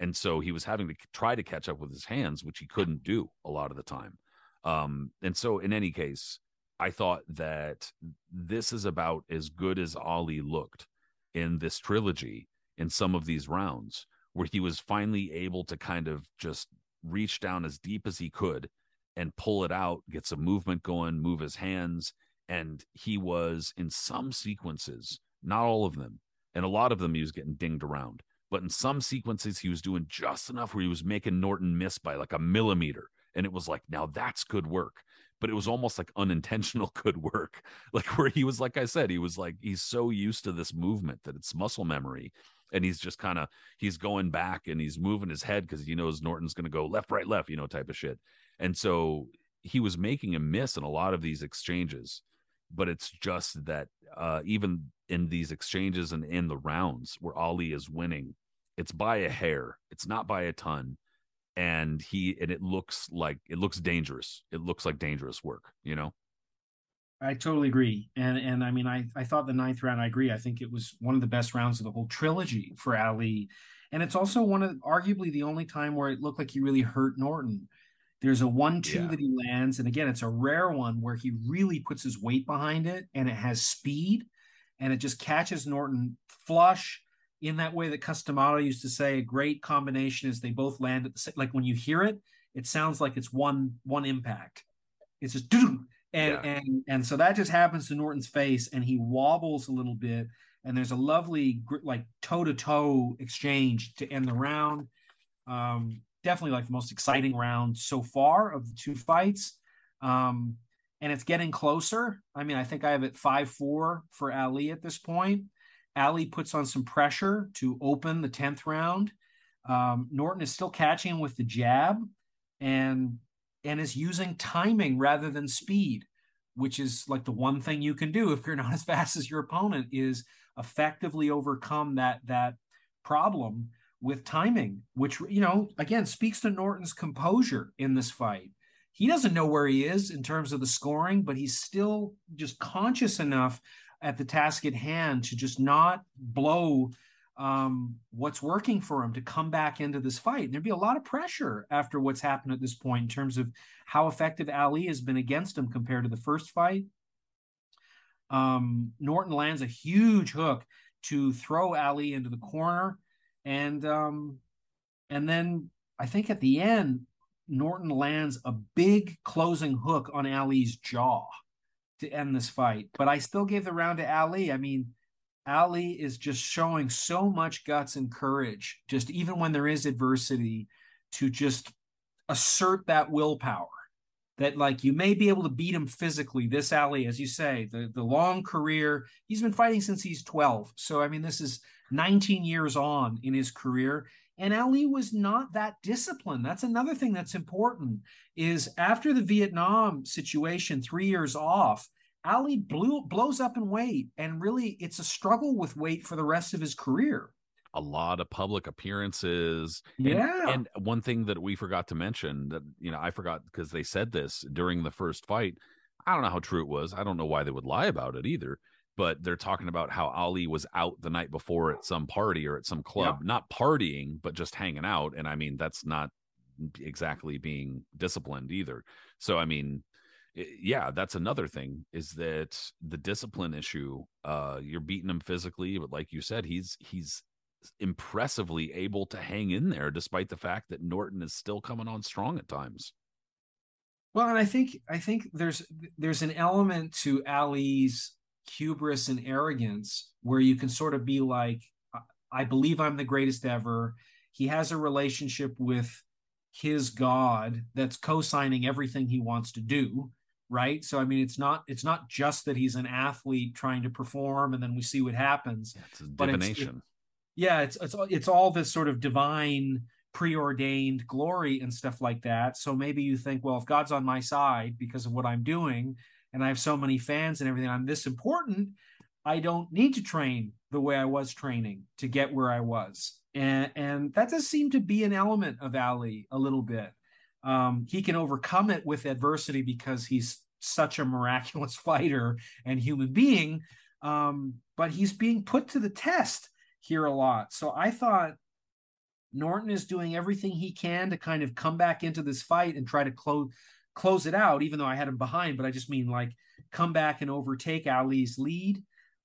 And so he was having to try to catch up with his hands which he couldn't do a lot of the time. Um, and so in any case I thought that this is about as good as Ali looked in this trilogy in some of these rounds, where he was finally able to kind of just reach down as deep as he could and pull it out, get some movement going, move his hands. And he was in some sequences, not all of them, and a lot of them he was getting dinged around. But in some sequences, he was doing just enough where he was making Norton miss by like a millimeter. And it was like, now that's good work. But it was almost like unintentional good work. Like where he was, like I said, he was like, he's so used to this movement that it's muscle memory. And he's just kind of, he's going back and he's moving his head because he knows Norton's going to go left, right, left, you know, type of shit. And so he was making a miss in a lot of these exchanges. But it's just that uh, even in these exchanges and in the rounds where Ali is winning, it's by a hair. It's not by a ton. And he and it looks like it looks dangerous. It looks like dangerous work, you know. I totally agree. And and I mean I I thought the ninth round, I agree. I think it was one of the best rounds of the whole trilogy for Ali. And it's also one of arguably the only time where it looked like he really hurt Norton. There's a one-two yeah. that he lands, and again, it's a rare one where he really puts his weight behind it and it has speed and it just catches Norton flush in that way that Cus D'Amato used to say. A great combination is they both land at the same. Like when you hear it, it sounds like it's one one impact. It's just and yeah. and and so that just happens to Norton's face, and he wobbles a little bit. And there's a lovely like toe to toe exchange to end the round. Um, definitely like the most exciting round so far of the two fights. Um, and it's getting closer. I mean, I think I have it 5 4 for Ali at this point. Ali puts on some pressure to open the 10th round. Um, Norton is still catching with the jab and and is using timing rather than speed, which is like the one thing you can do if you're not as fast as your opponent is effectively overcome that that problem with timing, which you know again speaks to Norton's composure in this fight he doesn't know where he is in terms of the scoring, but he's still just conscious enough at the task at hand to just not blow um, what's working for him to come back into this fight. And there'd be a lot of pressure after what's happened at this point in terms of how effective Ali has been against him compared to the first fight. Um, Norton lands a huge hook to throw Ali into the corner, and um, and then I think at the end Norton lands a big closing hook on Ali's jaw to end this fight. But I still gave the round to Ali. I mean, Ali is just showing so much guts and courage, just even when there is adversity, to just assert that willpower. That like you may be able to beat him physically. This Ali, as you say, the the long career, he's been fighting since he's 12. So I mean, this is 19 years on in his career and Ali was not that disciplined. That's another thing that's important is after the Vietnam situation, three years off, Ali blew, blows up in weight. And really, it's a struggle with weight for the rest of his career. A lot of public appearances. Yeah. And, and one thing that we forgot to mention that, you know, I forgot because they said this during the first fight. I don't know how true it was. I don't know why they would lie about it either but they're talking about how Ali was out the night before at some party or at some club, yeah. not partying, but just hanging out. And I mean, that's not exactly being disciplined either. So, I mean, yeah, that's another thing is that the discipline issue, uh, you're beating him physically, but like you said, he's, he's, impressively able to hang in there despite the fact that Norton is still coming on strong at times. Well, and I think I think there's there's an element to Ali's hubris and arrogance where you can sort of be like i believe i'm the greatest ever. He has a relationship with his god that's co-signing everything he wants to do right? So i mean it's not it's not just that he's an athlete trying to perform and then we see what happens it's a divination it's, it, yeah it's it's it's all this sort of divine preordained glory and stuff like that so maybe you think well if god's on my side because of what i'm doing and I have so many fans and everything, I'm this important. I don't need to train the way I was training to get where I was. And, and that does seem to be an element of Ali a little bit. Um, he can overcome it with adversity because he's such a miraculous fighter and human being. Um, but he's being put to the test here a lot. So I thought Norton is doing everything he can to kind of come back into this fight and try to close close it out, even though I had him behind. But I just mean like come back and overtake Ali's lead.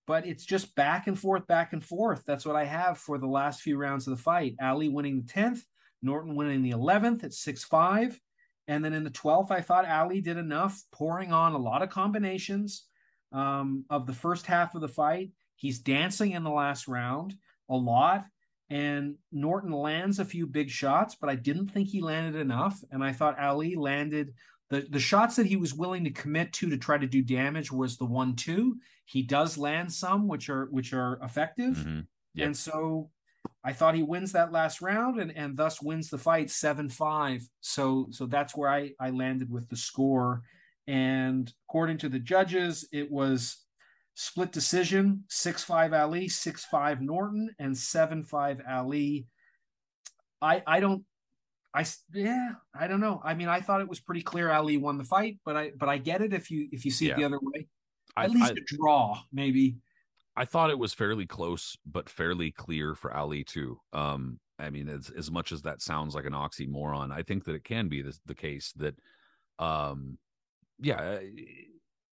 But it's just back and forth, back and forth. That's what I have for the last few rounds of the fight. Ali winning the 10th, Norton winning the 11th at 6 5. And then in the 12th, I thought Ali did enough, pouring on a lot of combinations um, of the first half of the fight. He's dancing in the last round a lot. And Norton lands a few big shots, but I didn't think he landed enough. And I thought Ali landed the, the shots that he was willing to commit to to try to do damage was the one two. He does land some which are which are effective. Mhm. Yep. And so I thought he wins that last round and, and thus wins the fight seven five. So so that's where I, I landed with the score. And according to the judges, it was split decision, six five Ali, six five Norton, and seven five Ali. I I don't I yeah, I don't know. I mean, I thought it was pretty clear Ali won the fight, but I but I get it if you if you see it the other way. I, At least I- a draw, maybe. I thought it was fairly close, but fairly clear for Ali too. Um, I mean, as as much as that sounds like an oxymoron, I think that it can be the, the case that, um, yeah,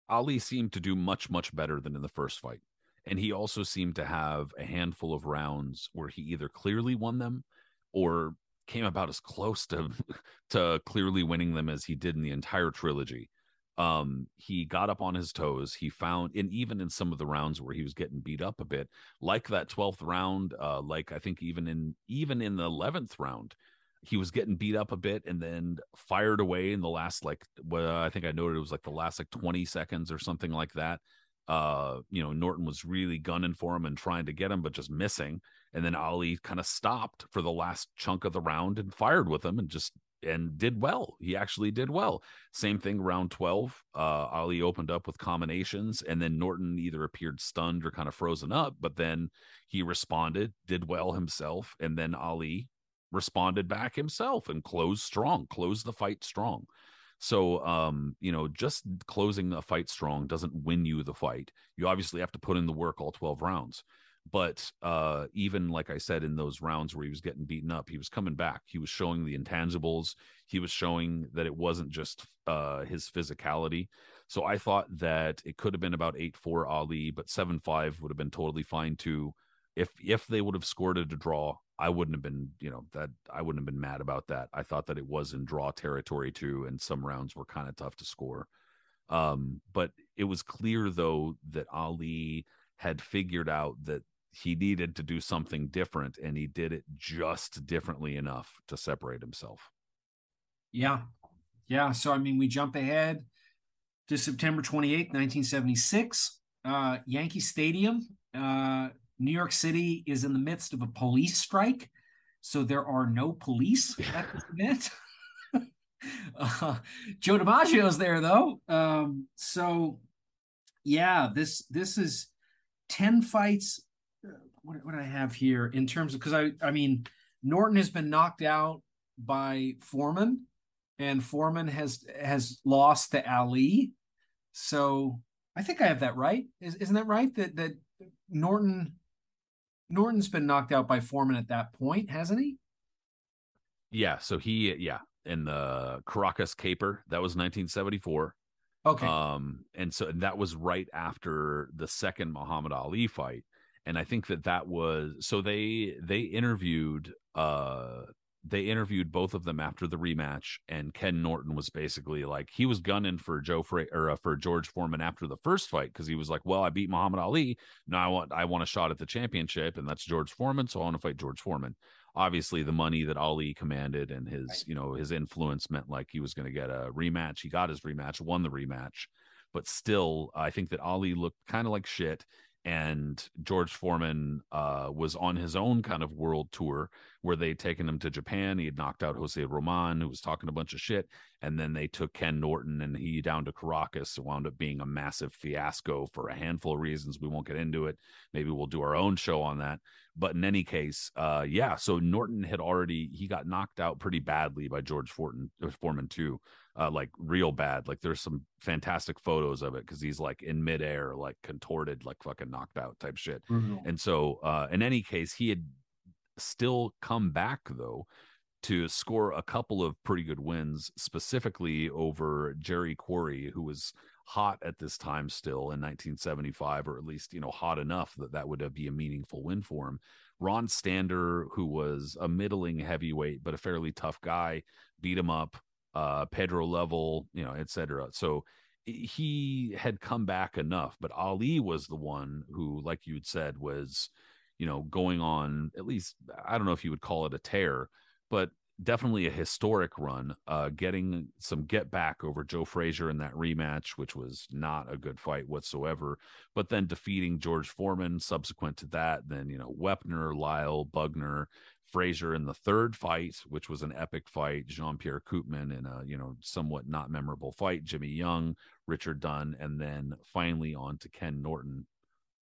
Ali seemed to do much much better than in the first fight, and he also seemed to have a handful of rounds where he either clearly won them or came about as close to to clearly winning them as he did in the entire trilogy. Um he got up on his toes. He found and even in some of the rounds where he was getting beat up a bit like that 12th round uh like i think even in even in the 11th round he was getting beat up a bit and then fired away in the last like well i think i noted it was like the last like 20 seconds or something like that. Uh you know norton was really gunning for him and trying to get him but just missing. And then ali kind of stopped for the last chunk of the round and fired with him and just and did well. He actually did well. Same thing round 12 uh ali opened up with combinations and then norton either appeared stunned or kind of frozen up but then he responded did well himself and then ali responded back himself and closed strong closed the fight strong. So um you know just closing a fight strong doesn't win you the fight. You obviously have to put in the work all 12 rounds. But uh even like i said in those rounds where he was getting beaten up he was coming back. He was showing the intangibles. He was showing that it wasn't just uh his physicality. So i thought that it could have been about 8-4 ali but 7-5 would have been totally fine too if if they would have scored it a draw i wouldn't have been you know that i wouldn't have been mad about that i thought that it was in draw territory too and some rounds were kind of tough to score um but it was clear though that ali had figured out that he needed to do something different and he did it just differently enough to separate himself Yeah. Yeah. So, I mean, we jump ahead to September 28th, 1976, uh, Yankee Stadium. Uh, New York City is in the midst of a police strike. So there are no police at this event. uh, Joe DiMaggio's there though. Um, so yeah, this this is 10 fights. uh, What, what do I have here in terms of because I I mean Norton has been knocked out by Foreman and Foreman has has lost to Ali. So I think I have that right. Is, isn't that right? That that Norton Norton's been knocked out by Foreman at that point, hasn't he? yeah so he yeah in the caracas caper that was 1974 Okay. Um, and so and that was right after the second Muhammad Ali fight. And I think that that was so they they interviewed uh they interviewed both of them after the rematch, and Ken Norton was basically like he was gunning for Joe Fra- or uh, for George Foreman after the first fight because he was like, well, I beat Muhammad Ali, now I want I want a shot at the championship, and that's George Foreman, so I want to fight George Foreman. Obviously, the money that Ali commanded and his Right. you know his influence meant like he was going to get a rematch. He got his rematch, won the rematch, but still, I think that Ali looked kind of like shit and George Foreman uh, was on his own kind of world tour where they'd taken him to Japan. He had knocked out Jose Roman, who was talking a bunch of shit, and then they took Ken Norton and he down to Caracas. It wound up being a massive fiasco for a handful of reasons. We won't get into it. Maybe we'll do our own show on that. But in any case, uh, yeah. So Norton had already he got knocked out pretty badly by George Fortin, Foreman too uh, like real bad. Like there's some fantastic photos of it because he's like in midair, like contorted, like fucking knocked out type shit. And so, uh, in any case, he had still come back though to score a couple of pretty good wins, specifically over Jerry Quarry, who was hot at this time still in 1975, or at least you know hot enough that that would be a meaningful win for him. Ron Stander, who was a middling heavyweight but a fairly tough guy, beat him up. Uh, Pedro Lovell, you know, etc. So he had come back enough, but Ali was the one who, like you'd said, was you know going on at least I don't know if you would call it a tear, but definitely a historic run, uh, getting some get back over Joe Frazier in that rematch, which was not a good fight whatsoever. But then defeating George Foreman subsequent to that, then you know Wepner, Lyle, Bugner, Frazier in the third fight, which was an epic fight, Jean Pierre Coopman in a you know somewhat not memorable fight, Jimmy Young, Richard Dunn, and then finally on to Ken Norton,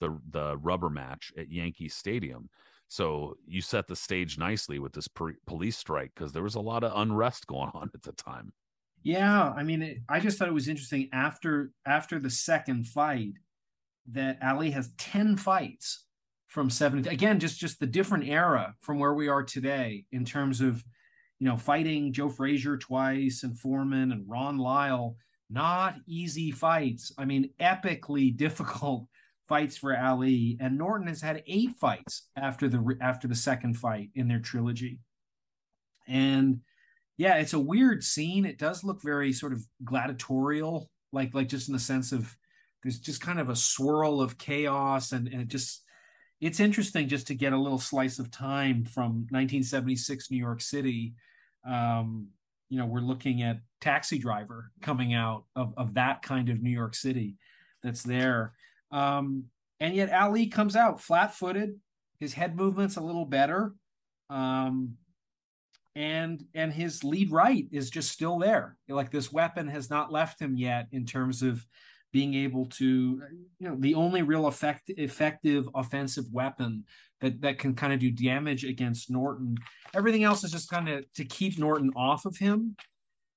the the rubber match at Yankee Stadium. So you set the stage nicely with this police strike because there was a lot of unrest going on at the time. Yeah, I mean, it, I just thought it was interesting after after the second fight that Ali has ten fights from seven. Again, just just the different era from where we are today in terms of you know fighting Joe Frazier twice and Foreman and Ron Lyle. Not easy fights. I mean, epically difficult fights for Ali, and Norton has had eight fights after the after the second fight in their trilogy. And yeah, it's a weird scene. It does look very sort of gladiatorial, like like just in the sense of there's just kind of a swirl of chaos, and, and it just it's interesting just to get a little slice of time from 1976 New York City. Um, you know, we're looking at Taxi Driver coming out of of that kind of New York City that's there. Um, and yet Ali comes out flat footed. His head movement's a little better. Um, and and his lead right is just still there. Like this weapon has not left him yet in terms of being able to, you know, the only real effect, effective offensive weapon that that can kind of do damage against Norton. Everything else is just kind of to keep Norton off of him.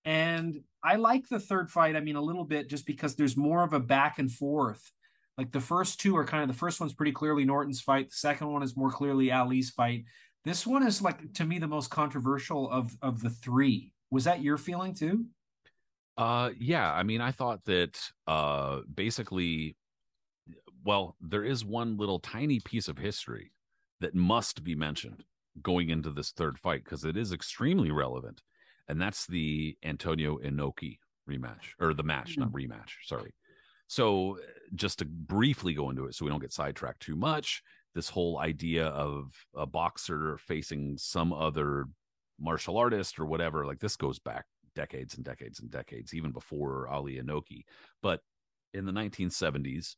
And I like the third fight. I mean, a little bit just because there's more of a back and forth like the first two are kind of the first one's pretty clearly Norton's fight. The second one is more clearly Ali's fight. This one is like to me the most controversial of of the three. Was that your feeling too? Uh yeah, I mean I thought that uh basically well, there is one little tiny piece of history that must be mentioned going into this third fight because it is extremely relevant. And that's the Antonio Inoki rematch or the match, mm-hmm. not rematch, sorry. So, just to briefly go into it so we don't get sidetracked too much, this whole idea of a boxer facing some other martial artist or whatever, like this goes back decades and decades and decades, even before Ali Inoki. But in the 1970s,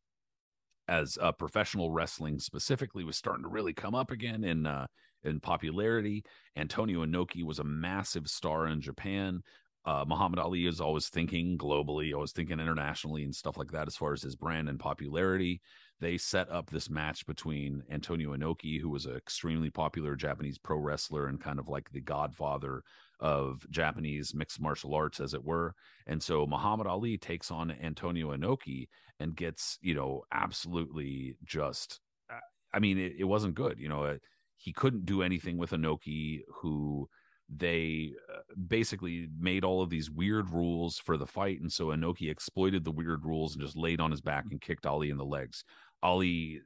as uh, professional wrestling specifically was starting to really come up again in uh, in popularity. Antonio Inoki was a massive star in Japan uh, Muhammad Ali is always thinking globally, always thinking internationally and stuff like that as far as his brand and popularity. They set up this match between Antonio Inoki, who was an extremely popular Japanese pro wrestler and kind of like the godfather of Japanese mixed martial arts, as it were. And so Muhammad Ali takes on Antonio Inoki and gets, you know, absolutely just, uh, I mean, it, it wasn't good. You know, he couldn't do anything with Inoki, who they uh, basically made all of these weird rules for the fight. And so Inoki exploited the weird rules and just laid on his back and kicked Ali in the legs. Ali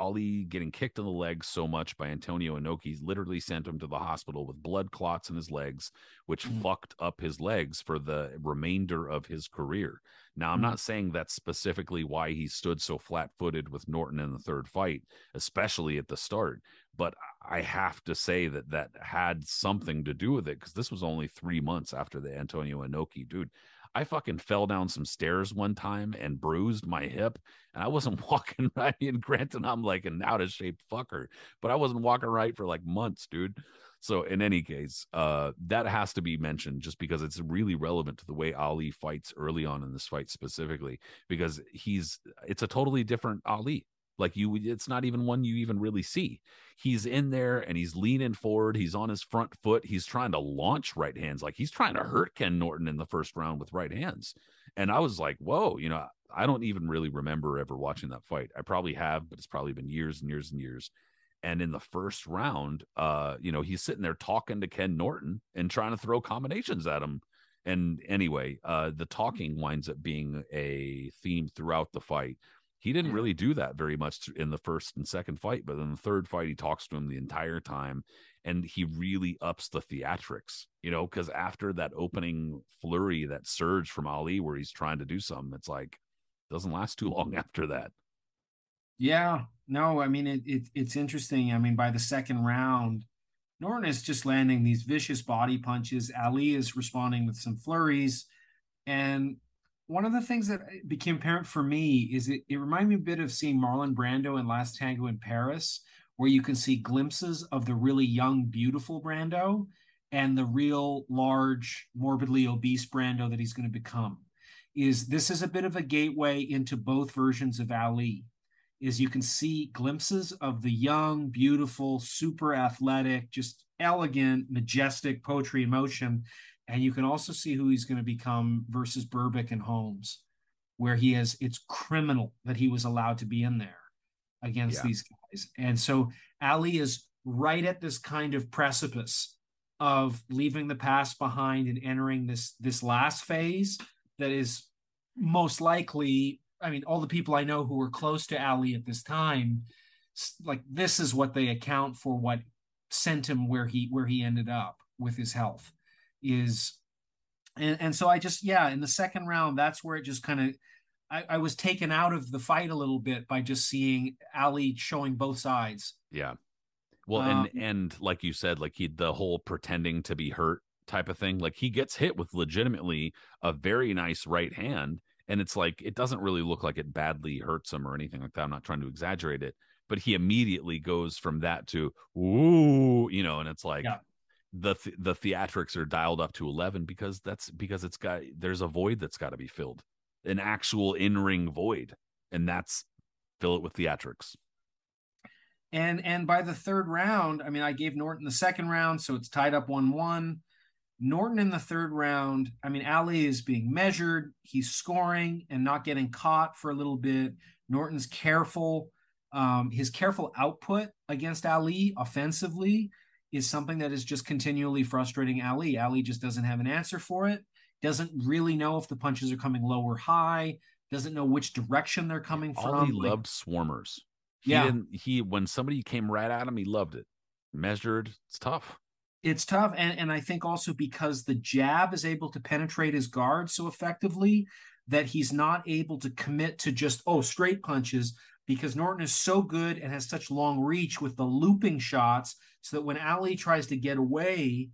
Ali getting kicked in the legs so much by Antonio Inoki literally sent him to the hospital with blood clots in his legs, which mm. fucked up his legs for the remainder of his career. Now, I'm mm. not saying that's specifically why he stood so flat footed with Norton in the third fight, especially at the start, but I have to say that that had something to do with it because this was only three months after the Antonio Inoki dude. I fucking fell down some stairs one time and bruised my hip, and I wasn't walking right. And granted, I'm like an out of shape fucker, but I wasn't walking right for like months, dude. So in any case, uh, that has to be mentioned just because it's really relevant to the way Ali fights early on in this fight specifically, because he's it's a totally different Ali. Like you, it's not even one you even really see. He's in there and he's leaning forward. He's on his front foot. He's trying to launch right hands. Like he's trying to hurt Ken Norton in the first round with right hands. And I was like, whoa, you know, I don't even really remember ever watching that fight. I probably have, but it's probably been years and years and years. And in the first round, uh, you know, he's sitting there talking to Ken Norton and trying to throw combinations at him. And anyway, uh, the talking winds up being a theme throughout the fight. He didn't really do that very much in the first and second fight, but in the third fight, he talks to him the entire time and he really ups the theatrics, you know, because after that opening flurry, that surge from Ali where he's trying to do something, it's like doesn't last too long after that. Yeah, no, I mean it, it it's interesting. I mean, by the second round, Norton is just landing these vicious body punches. Ali is responding with some flurries. And one of the things that eh, became apparent for me is it, it reminded me a bit of seeing Marlon Brando in Last Tango in Paris, where you can see glimpses of the really young, beautiful Brando and the real large, morbidly obese Brando that he's going to become. Is this is a bit of a gateway into both versions of Ali. Is you can see glimpses of the young, beautiful, super athletic, just elegant, majestic poetry in motion. And you can also see who he's going to become versus Berbick and Holmes, where he has it's criminal that he was allowed to be in there against yeah. these guys. And so Ali is right at this kind of precipice of leaving the past behind and entering this this last phase that is most likely i mean all the people i know who were close to ali at this time like this is what they account for what sent him where he where he ended up with his health is and and so i just yeah in the second round that's where it just kind of I, I was taken out of the fight a little bit by just seeing Ali showing both sides. Yeah. Well, um, and and like you said, like he the whole pretending to be hurt type of thing. Like he gets hit with legitimately a very nice right hand, and it's like it doesn't really look like it badly hurts him or anything like that. I'm not trying to exaggerate it, but he immediately goes from that to ooh, you know, and it's like yeah. The the theatrics are dialed up to 11 because that's because it's got there's a void that's got to be filled an actual in-ring void and that's fill it with theatrics. And and by the third round i mean i gave norton the second round so it's tied up 1-1 norton in the third round i mean ali is being measured he's scoring and not getting caught for a little bit. Norton's careful um, his careful output against ali offensively is something that is just continually frustrating ali ali just doesn't have an answer for it doesn't really know if the punches are coming low or high, doesn't know which direction they're coming All from. He like, loved swarmers. He yeah. he when somebody came right at him, he loved it. Measured, it's tough. It's tough. And and I think also because the jab is able to penetrate his guard so effectively that he's not able to commit to just, oh, straight punches, because Norton is so good and has such long reach with the looping shots, so that when Ali tries to get away,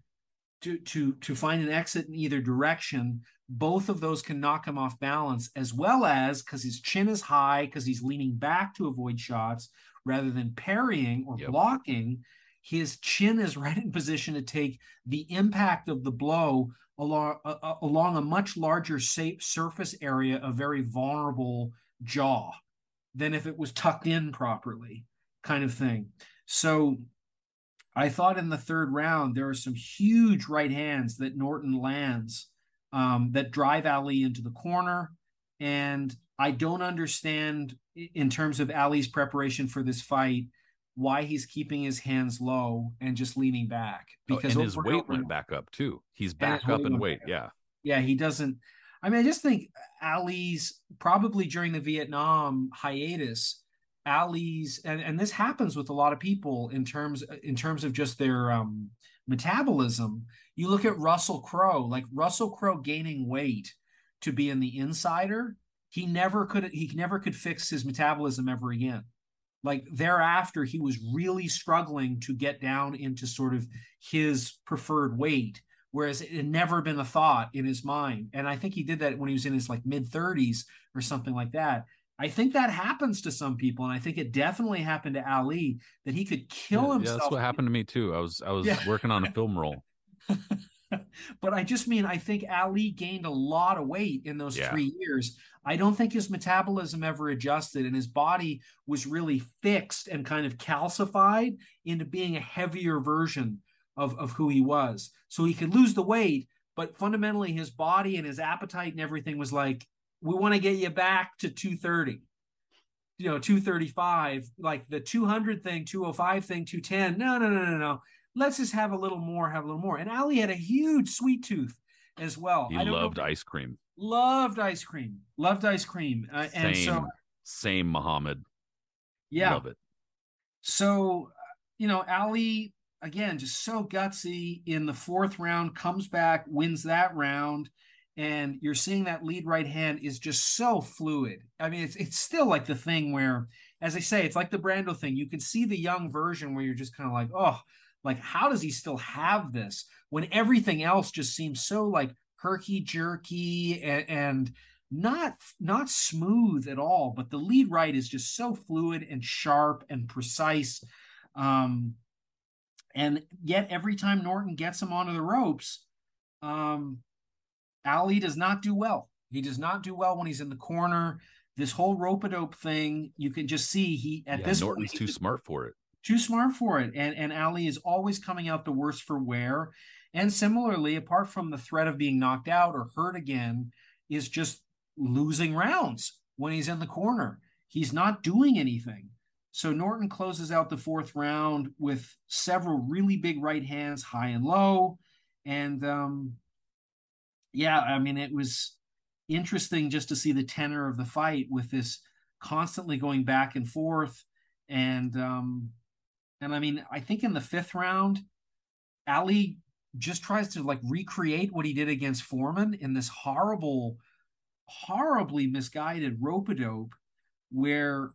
to to to find an exit in either direction both of those can knock him off balance as well as because his chin is high because he's leaning back to avoid shots rather than parrying or yep. blocking his chin is right in position to take the impact of the blow along uh, along a much larger safe surface area a very vulnerable jaw than if it was tucked in properly kind of thing so I thought in the third round there are some huge right hands that Norton lands um, that drive Ali into the corner. And I don't understand in terms of Ali's preparation for this fight why he's keeping his hands low and just leaning back oh, because oh, his weight went back up too. He's back up in weight. Yeah. Yeah. He doesn't. I mean, I just think Ali's probably during the Vietnam hiatus Ali's and, and this happens with a lot of people in terms in terms of just their um, metabolism. You look at Russell Crowe, like Russell Crowe gaining weight to be in the insider, he never could he never could fix his metabolism ever again. Like thereafter, he was really struggling to get down into sort of his preferred weight, whereas it had never been a thought in his mind. And I think he did that when he was in his like mid 30s or something like that. I think that happens to some people, and I think it definitely happened to Ali that he could kill yeah, himself. Yeah, that's what happened to me too. I was I was yeah. working on a film role. but I just mean I think Ali gained a lot of weight in those yeah. three years. I don't think his metabolism ever adjusted, and his body was really fixed and kind of calcified into being a heavier version of, of who he was. So he could lose the weight, but fundamentally his body and his appetite and everything was like, we want to get you back to 230 you know 235 like the 200 thing 205 thing 210 no no no no no let's just have a little more have a little more and ali had a huge sweet tooth as well. He I don't know- loved ice cream. loved ice cream, loved ice cream, uh, Same, and so same Muhammad. yeah, Love it. So, you know, Ali again, just so gutsy in the fourth round, comes back, wins that round, and you're seeing that lead right hand is just so fluid. I mean, it's it's still like the thing where, as I say, it's like the Brando thing. You can see the young version where you're just kind of like, oh, like how does he still have this when everything else just seems so like herky jerky and, and not not smooth at all but the lead right is just so fluid and sharp and precise um and yet every time norton gets him onto the ropes um ali does not do well he does not do well when he's in the corner this whole rope a dope thing you can just see he at yeah, this Norton's point too smart for it. too smart for it. And and Ali is always coming out the worst for wear. And similarly, apart from the threat of being knocked out or hurt again, is just losing rounds when he's in the corner. He's not doing anything. So Norton closes out the fourth round with several really big right hands, high and low. And um, yeah, I mean, it was interesting just to see the tenor of the fight with this constantly going back and forth. And um, and I mean, I think in the fifth round, Ali just tries to like recreate what he did against Foreman in this horrible, horribly misguided rope a dope where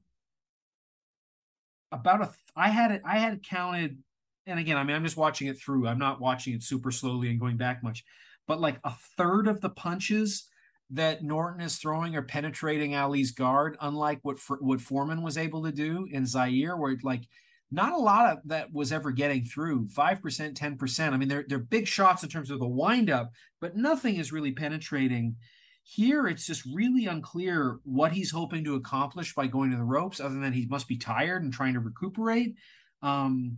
about a I had it I had counted and again I mean I'm just watching it through. I'm not watching it super slowly and going back much but like a third of the punches that Norton is throwing are penetrating Ali's guard unlike what what Foreman was able to do in Zaire where like not a lot of that was ever getting through. 5% 10% i mean they're, they're big shots in terms of the windup but nothing is really penetrating here it's just really unclear what he's hoping to accomplish by going to the ropes other than he must be tired and trying to recuperate um,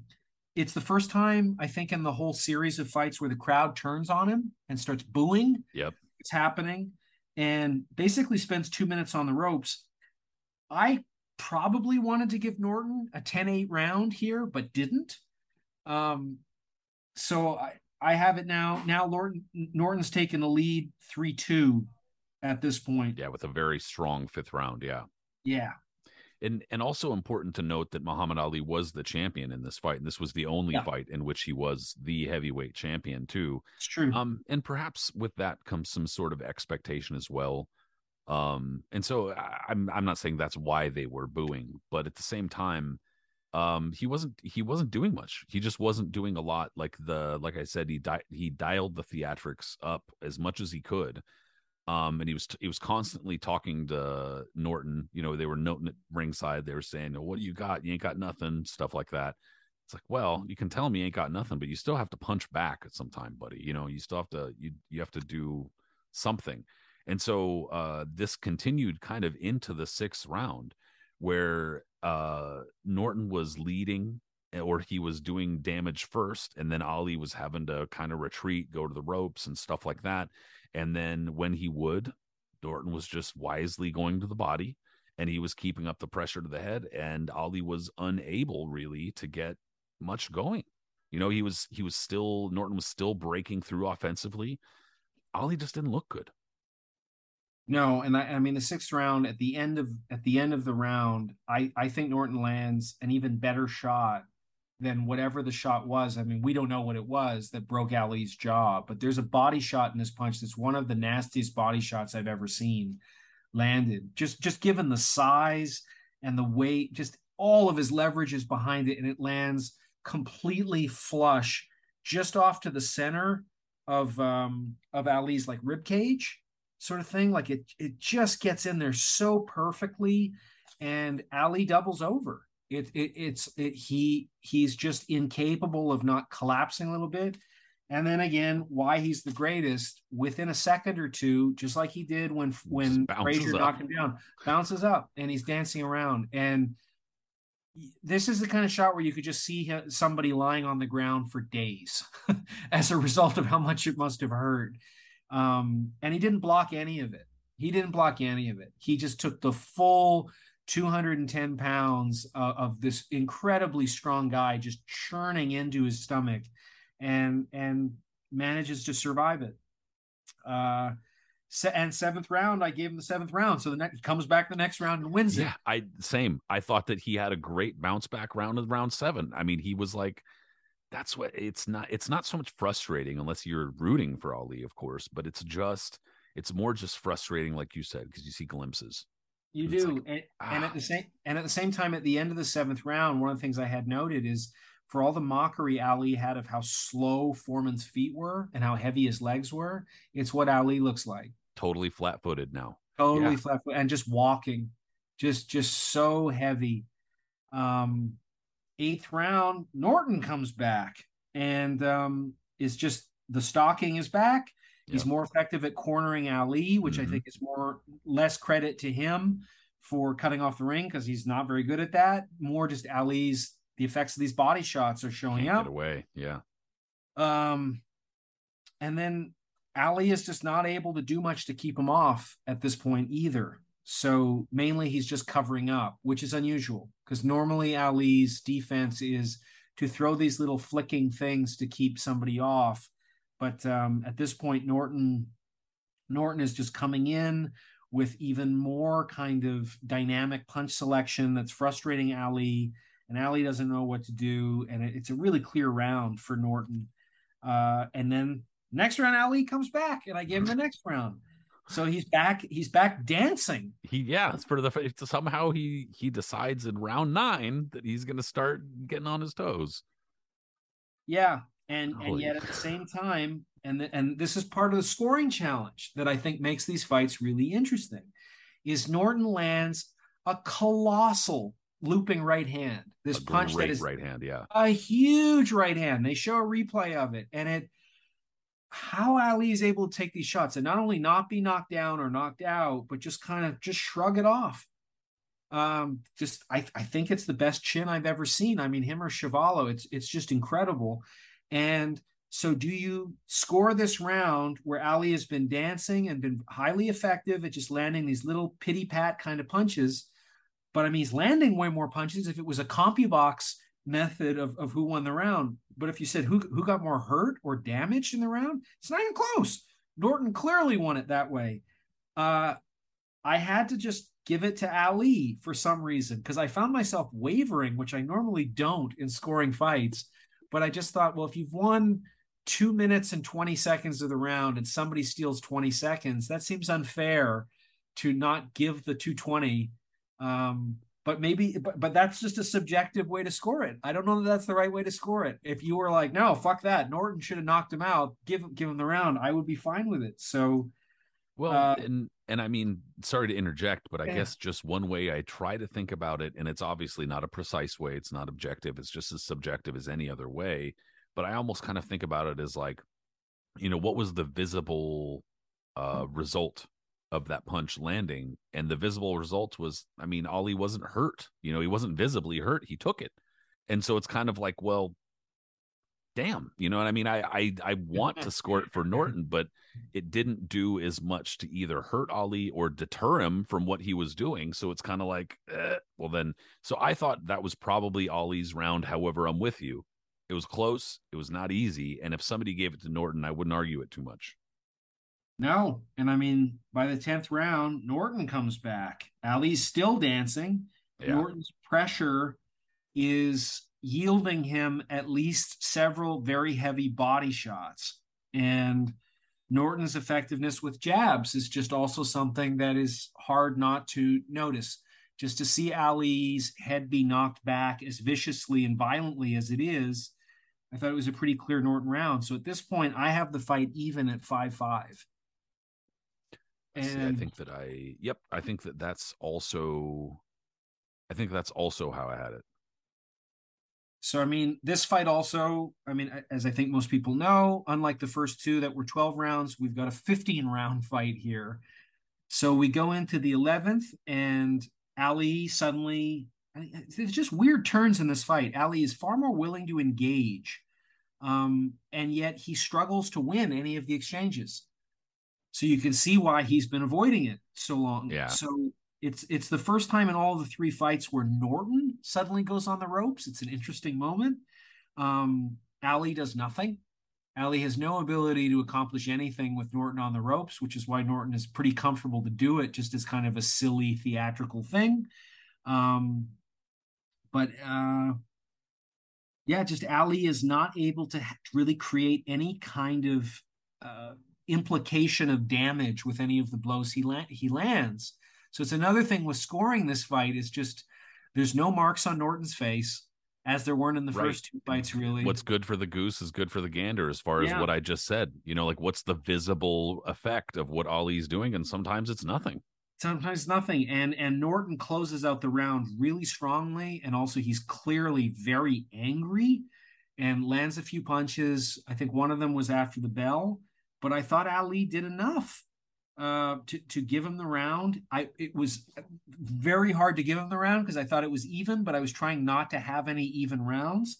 it's the first time i think in the whole series of fights where the crowd turns on him and starts booing Yep. it's happening and basically spends two minutes on the ropes i probably wanted to give Norton a 10-8 round here, but didn't. Um, so I, I have it now. Now Norton Norton's taken the lead 3-2 at this point. Yeah, with a very strong fifth round. Yeah. Yeah. And and also important to note that Muhammad Ali was the champion in this fight. And this was the only Yeah. fight in which he was the heavyweight champion too. It's true. Um, and perhaps with that comes some sort of expectation as well. Um, and so I, I'm I'm not saying that's why they were booing, but at the same time, um, he wasn't he wasn't doing much. He just wasn't doing a lot. Like the like I said, he di- he dialed the theatrics up as much as he could. Um, and he was he was constantly talking to Norton. You know, they were noting at ringside. They were saying, "What do you got? You ain't got nothing." Stuff like that. It's like, well, you can tell me you ain't got nothing, but you still have to punch back at some time, buddy. You know, you still have to you you have to do something. And so uh, this continued kind of into the sixth round, where uh, Norton was leading eh, or he was doing damage first, and then Ali was having to kind of retreat, go to the ropes and stuff like that. And then when he would, Norton was just wisely going to the body and he was keeping up the pressure to the head, and Ali was unable really to get much going. You know, he was he was still Norton was still breaking through offensively. Ali just didn't look good. No, and I, I mean the sixth round at the end of at the end of the round, I I think Norton lands an even better shot than whatever the shot was. I mean, we don't know what it was that broke Ali's jaw, but there's a body shot in this punch that's one of the nastiest body shots I've ever seen landed. Just just given the size and the weight, just all of his leverage is behind it, and it lands completely flush just off to the center of um of Ali's like rib cage sort of thing. Like it it just gets in there so perfectly, and Ali doubles over. It, it it's it, he he's just incapable of not collapsing a little bit. And then again, why he's the greatest within a second or two, just like he did when when Frazier knocked him down, bounces up and he's dancing around. And this is the kind of shot where you could just see somebody lying on the ground for days as a result of how much it must have hurt. Um, and he didn't block any of it. He didn't block any of it. He just took the full 210 pounds uh, of this incredibly strong guy just churning into his stomach and and manages to survive it. Uh, and seventh round, I gave him the seventh round. So the next comes back the next round and wins it. yeah, it. I same. I thought that he had a great bounce back round in round seven. I mean, he was like, that's what it's not. It's not so much frustrating unless you're rooting for Ali, of course, but it's just it's more just frustrating, like you said, because you see glimpses. You do, like, and, ah. and, at ah. the same and at the same time, at the end of the seventh round, one of the things I had noted is for all the mockery Ali had of how slow Foreman's feet were and how heavy his legs were, it's what Ali looks like. Totally flat footed now. Totally yeah. flat footed and just walking, just just so heavy. Um, eighth round, Norton comes back and um, is just the stalking is back. He's more effective at cornering Ali, which mm-hmm. I think is more less credit to him for cutting off the ring because he's not very good at that. More just Ali's the effects of these body shots are showing Can't up. Get away, yeah. Um, and then Ali is just not able to do much to keep him off at this point either. So mainly he's just covering up, which is unusual because normally Ali's defense is to throw these little flicking things to keep somebody off. But um, at this point, Norton Norton is just coming in with even more kind of dynamic punch selection that's frustrating Ali and Ali doesn't know what to do, and it's a really clear round for Norton. Uh, and then next round, Ali comes back, and I gave him the next round. So he's back. He's back dancing. He yeah. For the somehow he he decides in round nine that he's going to start getting on his toes. Yeah, and Holy. and yet at the same time, and the, and this is part of the scoring challenge that I think makes these fights really interesting. Is Norton lands a colossal looping right hand. This punch that is right hand, yeah, a huge right hand. They show a replay of it, and it how Ali is able to take these shots and not only not be knocked down or knocked out, but just kind of just shrug it off. Um, just I, I think it's the best chin I've ever seen. I mean, him or Chuvalo, it's it's just incredible. And so, do you score this round where Ali has been dancing and been highly effective at just landing these little pity pat kind of punches? But I mean, he's landing way more punches. If it was a CompuBox method of, of who won the round, but if you said who who got more hurt or damaged in the round, it's not even close. Norton clearly won it that way. Uh, I had to just give it to Ali for some reason because I found myself wavering, which I normally don't in scoring fights. But I just thought, well, if you've won two minutes and 20 seconds of the round and somebody steals 20 seconds, that seems unfair to not give the 220 um, but maybe, but, but that's just a subjective way to score it. I don't know that that's the right way to score it. If you were like, no, fuck that, Norton should have knocked him out, give give him the round, I would be fine with it. So, well, uh, and and I mean, sorry to interject, but I yeah. guess just one way I try to think about it, and it's obviously not a precise way, it's not objective, it's just as subjective as any other way. But I almost kind of think about it as like, you know, what was the visible uh, result of that punch landing and the visible result was i mean ali wasn't hurt you know he wasn't visibly hurt he took it and so it's kind of like well damn you know what i mean i i, I want to score it for norton but it didn't do as much to either hurt ali or deter him from what he was doing so it's kind of like eh, well then so i thought that was probably ali's round however i'm with you it was close it was not easy and if somebody gave it to norton i wouldn't argue it too much no. And I mean, by the 10th round, Norton comes back. Ali's still dancing. Yeah. Norton's pressure is yielding him at least several very heavy body shots. And Norton's effectiveness with jabs is just also something that is hard not to notice. Just to see Ali's head be knocked back as viciously and violently as it is, I thought it was a pretty clear Norton round. So at this point, I have the fight even at 5 5. And See, I think that I, yep, I think that that's also, I think that's also how I had it. So, I mean, this fight also, I mean, as I think most people know, unlike the first two that were 12 rounds, we've got a 15 round fight here. So we go into the 11th, and Ali suddenly, there's just weird turns in this fight. Ali is far more willing to engage, um, and yet he struggles to win any of the exchanges. So you can see why he's been avoiding it so long. Yeah. So it's it's the first time in all the three fights where Norton suddenly goes on the ropes. It's an interesting moment. Um, Ali does nothing. Ali has no ability to accomplish anything with Norton on the ropes, which is why Norton is pretty comfortable to do it just as kind of a silly theatrical thing. Um, but uh, yeah, just Ali is not able to really create any kind of uh, implication of damage with any of the blows he la- he lands. So it's another thing with scoring this fight is just there's no marks on Norton's face as there weren't in the right. first two fights really. What's good for the goose is good for the gander as far as yeah. what i just said. You know like what's the visible effect of what ali's doing? And sometimes it's nothing. Sometimes nothing. And and norton closes out the round really strongly and also he's clearly very angry and lands a few punches. I think one of them was after the bell but i thought ali did enough uh, to to give him the round. I it was very hard to give him the round because I thought it was even, but I was trying not to have any even rounds.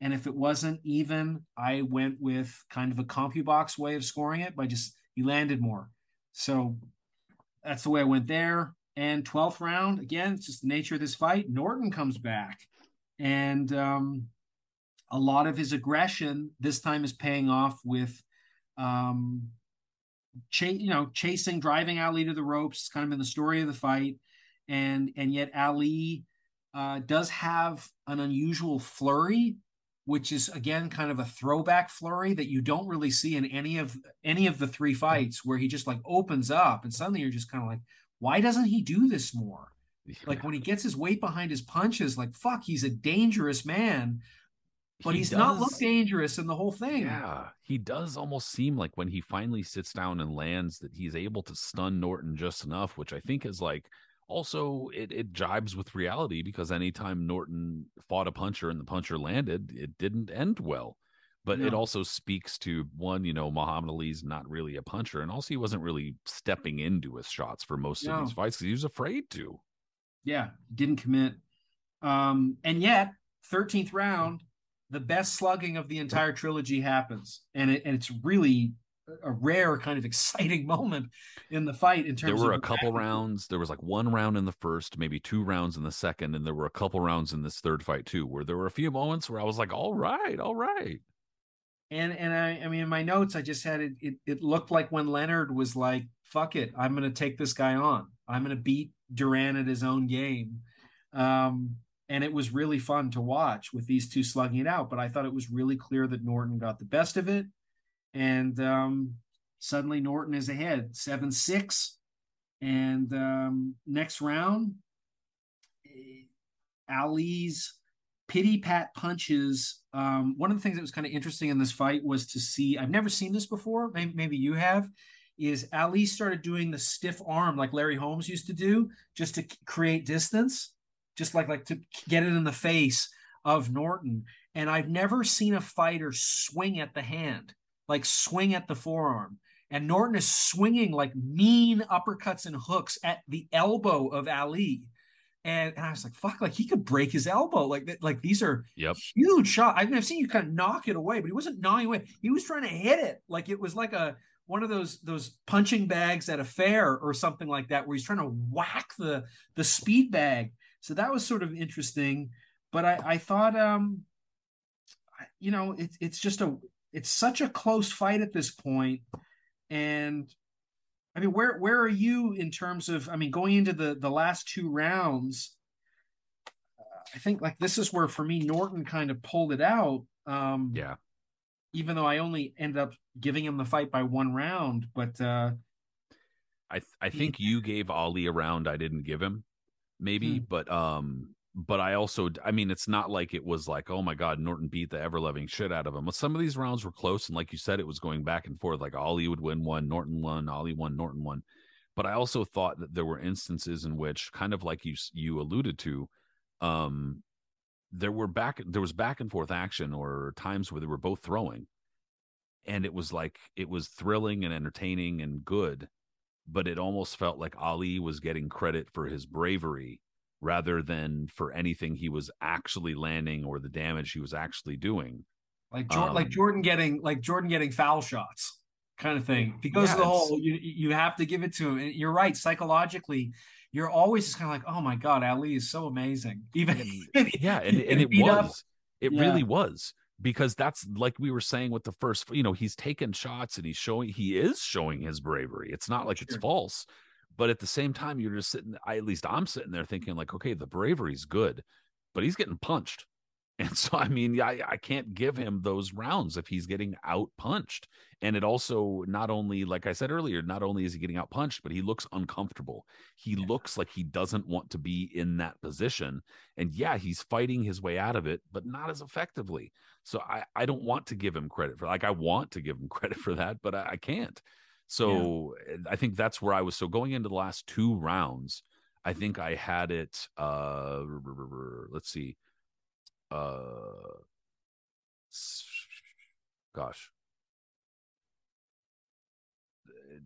And if it wasn't even, I went with kind of a CompuBox way of scoring it by just he landed more. So that's the way I went there. And 12th round, again, it's just the nature of this fight. Norton comes back. And um, a lot of his aggression this time is paying off with um, you know, chasing, driving Ali to the ropes, kind of in the story of the fight, and and yet Ali uh, does have an unusual flurry, which is again kind of a throwback flurry that you don't really see in any of any of the three fights, where he just like opens up, and suddenly you're just kind of like, why doesn't he do this more? Like when he gets his weight behind his punches, like fuck, he's a dangerous man but he he's does, not look dangerous in the whole thing. Yeah, he does almost seem like when he finally sits down and lands that he's able to stun Norton just enough, which I think is like also it, it jibes with reality because anytime Norton fought a puncher and the puncher landed, it didn't end well. But no. it also speaks to one, you know, Muhammad Ali's not really a puncher, and also he wasn't really stepping into his shots for most no. of these fights because he was afraid to. Yeah, didn't commit. Um, and yet, 13th round, the best slugging of the entire trilogy happens, and, it, and it's really a rare kind of exciting moment in the fight in terms there were a couple rounds. There was like one round in the first maybe two rounds in the second and there were a couple rounds in this third fight too where there were a few moments where i was like all right all right. And and i i mean in my notes i just had it it, it looked like when leonard was like fuck it i'm gonna take this guy on. I'm gonna beat duran at his own game. Um and it was really fun to watch with these two slugging it out. But I thought it was really clear that Norton got the best of it, and um, suddenly Norton is ahead, seven six, and um, next round, eh, Ali's pity pat punches. Um, one of the things that was kind of interesting in this fight was to see. I've never seen this before. Maybe, maybe you have. Is Ali started doing the stiff arm like Larry Holmes used to do, just to create distance just like like to get it in the face of Norton. And I've never seen a fighter swing at the hand, like swing at the forearm. And Norton is swinging like mean uppercuts and hooks at the elbow of Ali. And, and I was like, fuck, like he could break his elbow. Like like these are yep. huge shots. I've, I've seen you kind of knock it away, but he wasn't knocking away. He was trying to hit it. Like it was like a one of those those punching bags at a fair or something like that, where he's trying to whack the the speed bag. So that was sort of interesting. But I, I thought, um, you know, it's it's just a it's such a close fight at this point, and I mean, where where are you in terms of? I mean, going into the the last two rounds, I think like this is where for me Norton kind of pulled it out. Um, yeah. Even though I only ended up giving him the fight by one round, but uh, I th- I think he, you gave Ali a round I didn't give him maybe, hmm. but um, but I also, I mean, it's not like it was like, oh my God, Norton beat the ever loving shit out of him. But some of these rounds were close, and like you said, it was going back and forth. Like Ali would win one, Norton won, Ali won, Norton won. But I also thought that there were instances in which, kind of like you you alluded to, um, there were back there was back and forth action or times where they were both throwing, and it was like it was thrilling and entertaining and good but it almost felt like Ali was getting credit for his bravery rather than for anything he was actually landing or the damage he was actually doing. Like Jordan, um, like Jordan getting like Jordan getting foul shots kind of thing. Because yeah, the whole you you have to give it to him. And you're right, psychologically, you're always just kind of like, oh my god, Ali is so amazing. Even yeah, and, and it was, up. it yeah. really was because that's like we were saying with the first you know he's taken shots and he's showing he is showing his bravery. It's not like it's false but at the same time you're just sitting I, at least i'm sitting there thinking like okay the bravery's good but he's getting punched. And so i mean I, I can't give him those rounds if he's getting out punched and it also not only like i said earlier not only is he getting out punched but he looks uncomfortable. He looks like he doesn't want to be in that position. And yeah he's fighting his way out of it but not as effectively so I, I don't want to give him credit for like I want to give him credit for that, but I, I can't. So I think that's where I was. So going into the last two rounds, I think I had it uh let's see. Uh gosh.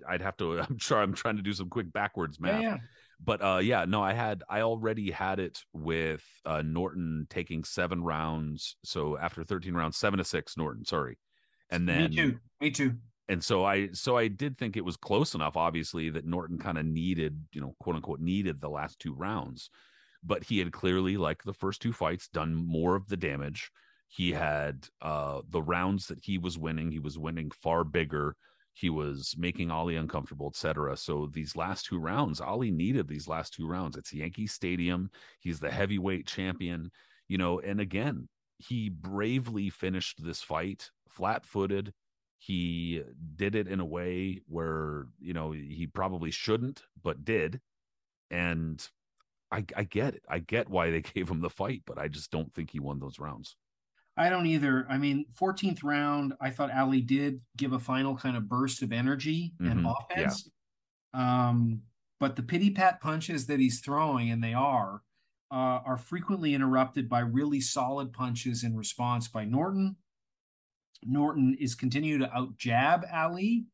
I'd have to I'm sure I'm trying to do some quick backwards math Yeah, yeah. But uh yeah no i had i already had it with uh norton taking seven rounds so after 13 rounds seven to six norton sorry and then Me too. Me too. and so i so i did think it was close enough obviously that norton kind of needed you know quote unquote needed the last two rounds but he had clearly like the first two fights done more of the damage he had uh the rounds that he was winning he was winning far bigger he was making Ali uncomfortable, etc. So these last two rounds, Ali needed these last two rounds. It's Yankee Stadium. He's the heavyweight champion, you know. And again, he bravely finished this fight flat-footed. He did it in a way where you know he probably shouldn't, but did. And I, I get it. I get why they gave him the fight, but I just don't think he won those rounds. I don't either. I mean, 14th round, I thought Ali did give a final kind of burst of energy and Mhm, offense. Um, but the pity pat punches that he's throwing, and they are, uh, are frequently interrupted by really solid punches in response by Norton. Norton is continuing to out jab Ali,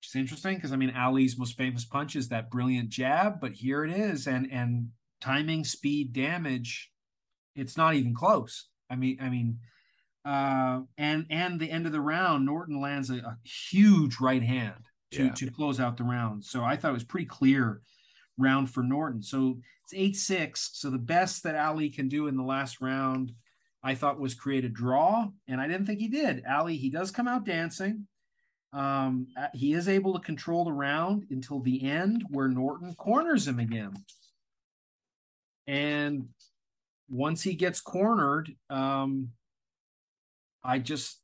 which is interesting because I mean Ali's most famous punch is that brilliant jab, but here it is, and and timing, speed, damage, it's not even close. I mean, I mean, uh, and and the end of the round, Norton lands a, a huge right hand to Yeah. to close out the round. So I thought it was pretty clear round for Norton. So it's eight six. So the best that Ali can do in the last round, I thought was create a draw, and I didn't think he did. Ali, he does come out dancing. Um, uh, he is able to control the round until the end, where Norton corners him again. And once he gets cornered, um, I just,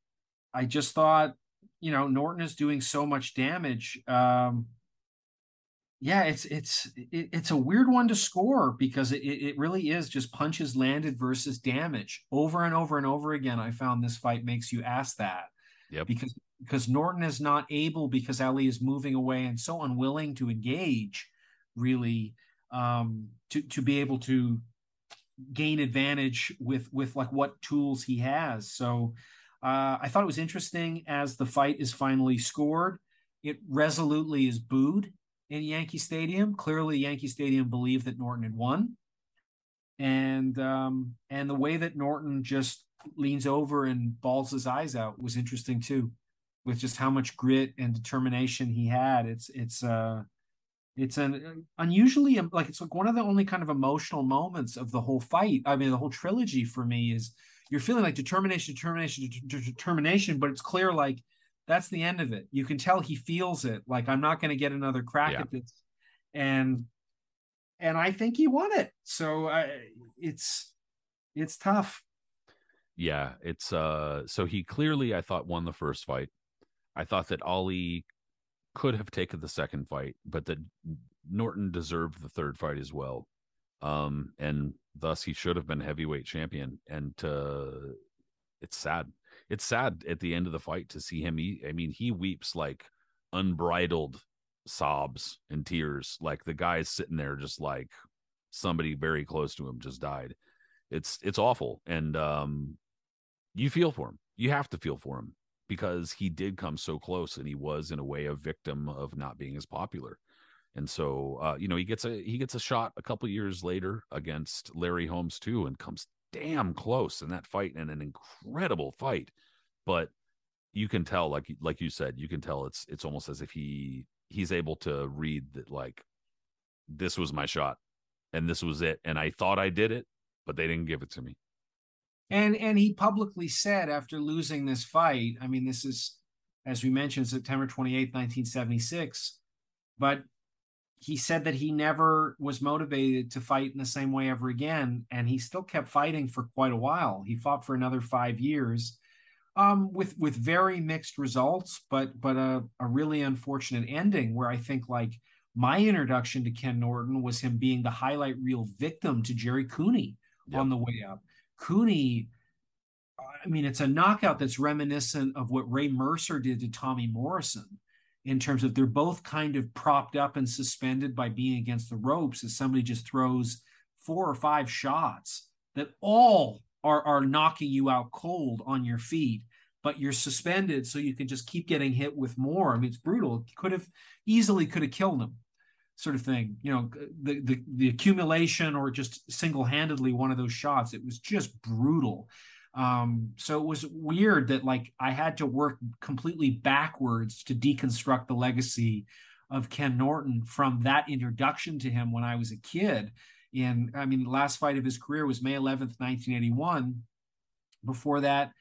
I just thought, you know, Norton is doing so much damage. Um, yeah, it's it's it, it's a weird one to score because it, it really is just punches landed versus damage over and over and over again. I found this fight makes you ask that Yep. because because Norton is not able because Ali is moving away and so unwilling to engage really um to to be able to gain advantage with with like what tools he has. So uh I thought it was interesting as the fight is finally scored it resolutely is booed in Yankee Stadium. Clearly Yankee Stadium believed that Norton had won. And um and the way that Norton just leans over and balls his eyes out was interesting too with just how much grit and determination he had. It's it's uh it's an unusually like it's like one of the only kind of emotional moments of the whole fight i mean the whole trilogy for me is you're feeling like determination determination de- de- determination but it's clear like that's the end of it you can tell he feels it like i'm not going to get another crack Yeah. at this and and i think he won it so I, it's it's tough Yeah, it's uh so he clearly I thought won the first fight. I thought that Ali could have taken the second fight, but that Norton deserved the third fight as well. Um and thus he should have been heavyweight champion and uh it's sad. It's sad at the end of the fight to see him he, I mean he weeps like unbridled sobs and tears like the guy's sitting there just like somebody very close to him just died. It's it's awful and um you feel for him. You have to feel for him because he did come so close and he was in a way a victim of not being as popular. And so uh, you know, he gets a he gets a shot a couple years later against Larry Holmes too and comes damn close in that fight and an incredible fight. But you can tell like like you said, you can tell it's it's almost as if he he's able to read that like this was my shot and this was it and I thought I did it, but they didn't give it to me. And and he publicly said after losing this fight, I mean, this is as we mentioned, September 28th, 1976. But he said that he never was motivated to fight in the same way ever again. And he still kept fighting for quite a while. He fought for another five years. Um, with with very mixed results, but but a, a really unfortunate ending where I think like my introduction to Ken Norton was him being the highlight reel victim to jerry Cooney yep. on the way up. Cooney, I mean, it's a knockout that's reminiscent of what Ray Mercer did to Tommy Morrison in terms of they're both kind of propped up and suspended by being against the ropes as somebody just throws four or five shots that all are, are knocking you out cold on your feet but you're suspended so you can just keep getting hit with more. I mean it's brutal. Could have easily could have killed him sort of thing you know the, the the accumulation or just single-handedly one of those shots it was just brutal. Um so it was weird that like i had to work completely backwards to deconstruct the legacy of ken norton from that introduction to him when i was a kid. And i mean the last fight of his career was may 11th 1981 before that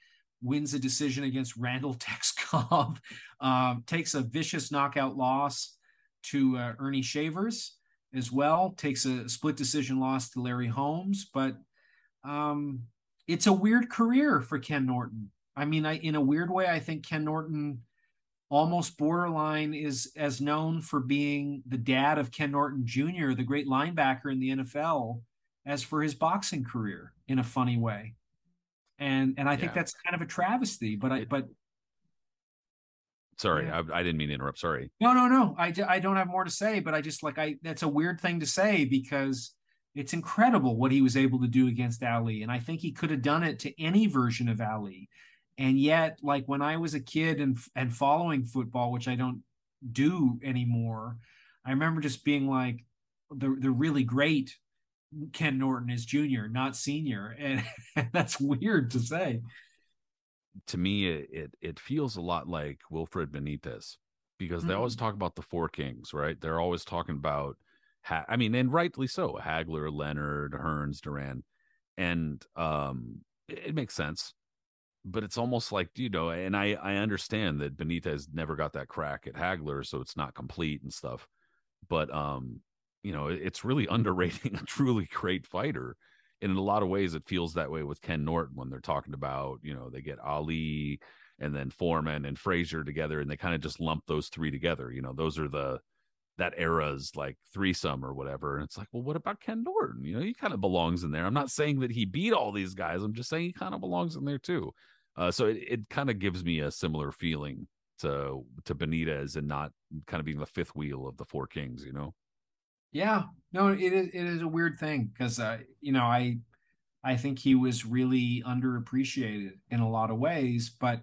wins a decision against randall Tex Cobb um, takes a vicious knockout loss to uh, Earnie Shavers as well. Takes a split decision loss to Larry Holmes, but um, it's a weird career for Ken Norton. I mean, I, in a weird way, I think Ken Norton almost borderline is as known for being the dad of Ken Norton Jr., the great linebacker in the NFL, as for his boxing career in a funny way. And and I think that's kind of a travesty, but I but Sorry, yeah. I, I, didn't mean to interrupt. Sorry. No, no, no. I, I don't have more to say, but I just like I that's a weird thing to say because it's incredible what he was able to do against Ali, and I think he could have done it to any version of Ali. And yet, like when I was a kid and and following football, which I don't do anymore, I remember just being like, the the really great Ken Norton is junior, not senior, and that's weird to say to me it, it, it feels a lot like Wilfred Benitez because mm. they always mm. talk about the four kings, right? They're always talking about ha- I mean, and rightly so, Hagler, Leonard, Hearns, Duran. And um it, it makes sense. But it's almost like, you know, and I I understand that Benitez never got that crack at Hagler, so it's not complete and stuff. But um, you know, it's really underrating a truly great fighter and in a lot of ways it feels that way with Ken Norton when they're talking about, you know, they get Ali and then Foreman and Frazier together and they kind of just lump those three together. You know, those are the that era's like threesome or whatever. And it's like, well, what about Ken Norton? You know, he kind of belongs in there. I'm not saying that he beat all these guys. I'm just saying he kind of belongs in there too. Uh, so it, it kind of gives me a similar feeling to to Benitez and not kind of being the fifth wheel of the four kings, you know? Yeah, no, it is it is a weird thing because uh, you know I I think he was really underappreciated in a lot of ways, but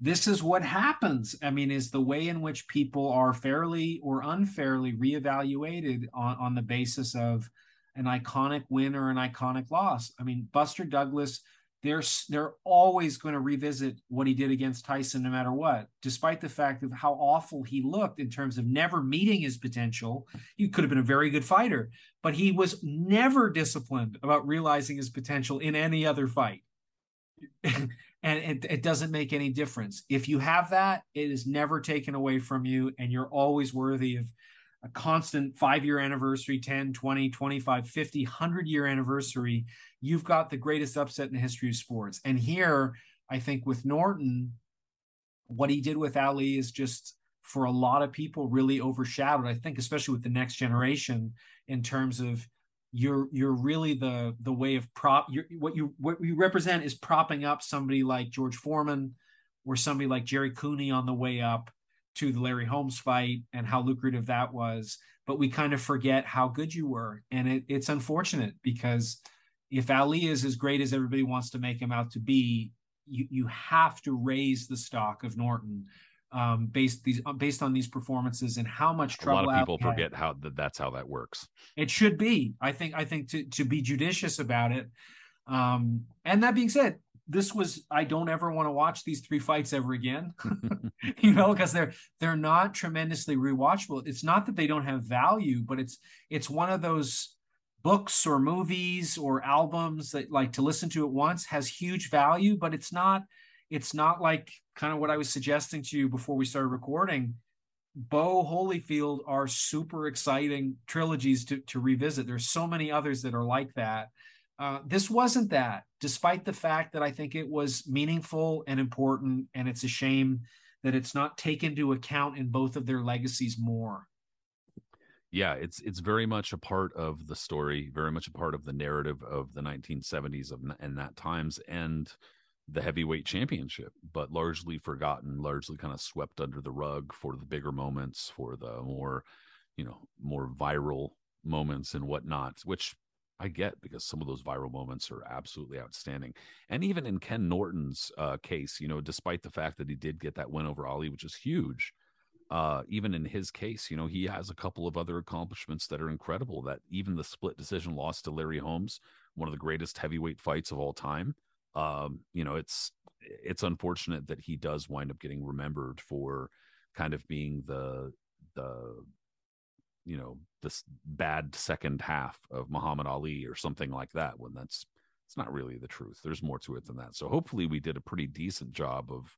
this is what happens. I mean, is the way in which people are fairly or unfairly reevaluated on, on the basis of an iconic win or an iconic loss. I mean, Buster Douglas they're they're always going to revisit what he did against Tyson no matter what despite the fact of how awful he looked in terms of never meeting his potential. He could have been a very good fighter but he was never disciplined about realizing his potential in any other fight. And it, it doesn't make any difference. If you have that it is never taken away from you and you're always worthy of a constant five year anniversary 10 20 25 50 100 year anniversary you've got the greatest upset in the history of sports. And here i think with norton what he did with ali is just for a lot of people really overshadowed i think especially with the next generation in terms of you're you're really the the way of prop what you what you represent is propping up somebody like george foreman or somebody like jerry cooney on the way up to the Larry Holmes fight and how lucrative that was, but we kind of forget how good you were. And it, it's unfortunate because if Ali is as great as everybody wants to make him out to be, you, you have to raise the stock of Norton um, based these based on these performances and how much trouble. A lot of people forget how that that's how that works. It should be. I think. I think to to be judicious about it. Um, and that being said, this was I don't ever want to watch these three fights ever again. you know, because they're they're not tremendously rewatchable. It's not that they don't have value, but it's it's one of those books or movies or albums that like to listen to at once has huge value, but it's not it's not like kind of what I was suggesting to you before we started recording. Bowe Holyfield are super exciting trilogies to to revisit. There's so many others that are like that. Uh, this wasn't that, despite the fact that I think it was meaningful and important, and it's a shame that it's not taken into account in both of their legacies more. Yeah it's it's very much a part of the story very much a part of the narrative of the 1970s of and that times and the heavyweight championship but largely forgotten largely kind of swept under the rug for the bigger moments for the more you know more viral moments and whatnot which i get because some of those viral moments are absolutely outstanding and even in ken norton's uh, case you know despite the fact that he did get that win over ali which is huge uh, even in his case, you know, he has a couple of other accomplishments that are incredible. That even the split decision loss to Larry Holmes, one of the greatest heavyweight fights of all time. Um, you know, it's it's unfortunate that he does wind up getting remembered for kind of being the the you know this bad second half of Muhammad Ali or something like that. When that's it's not really the truth. There's more to it than that. So hopefully, we did a pretty decent job of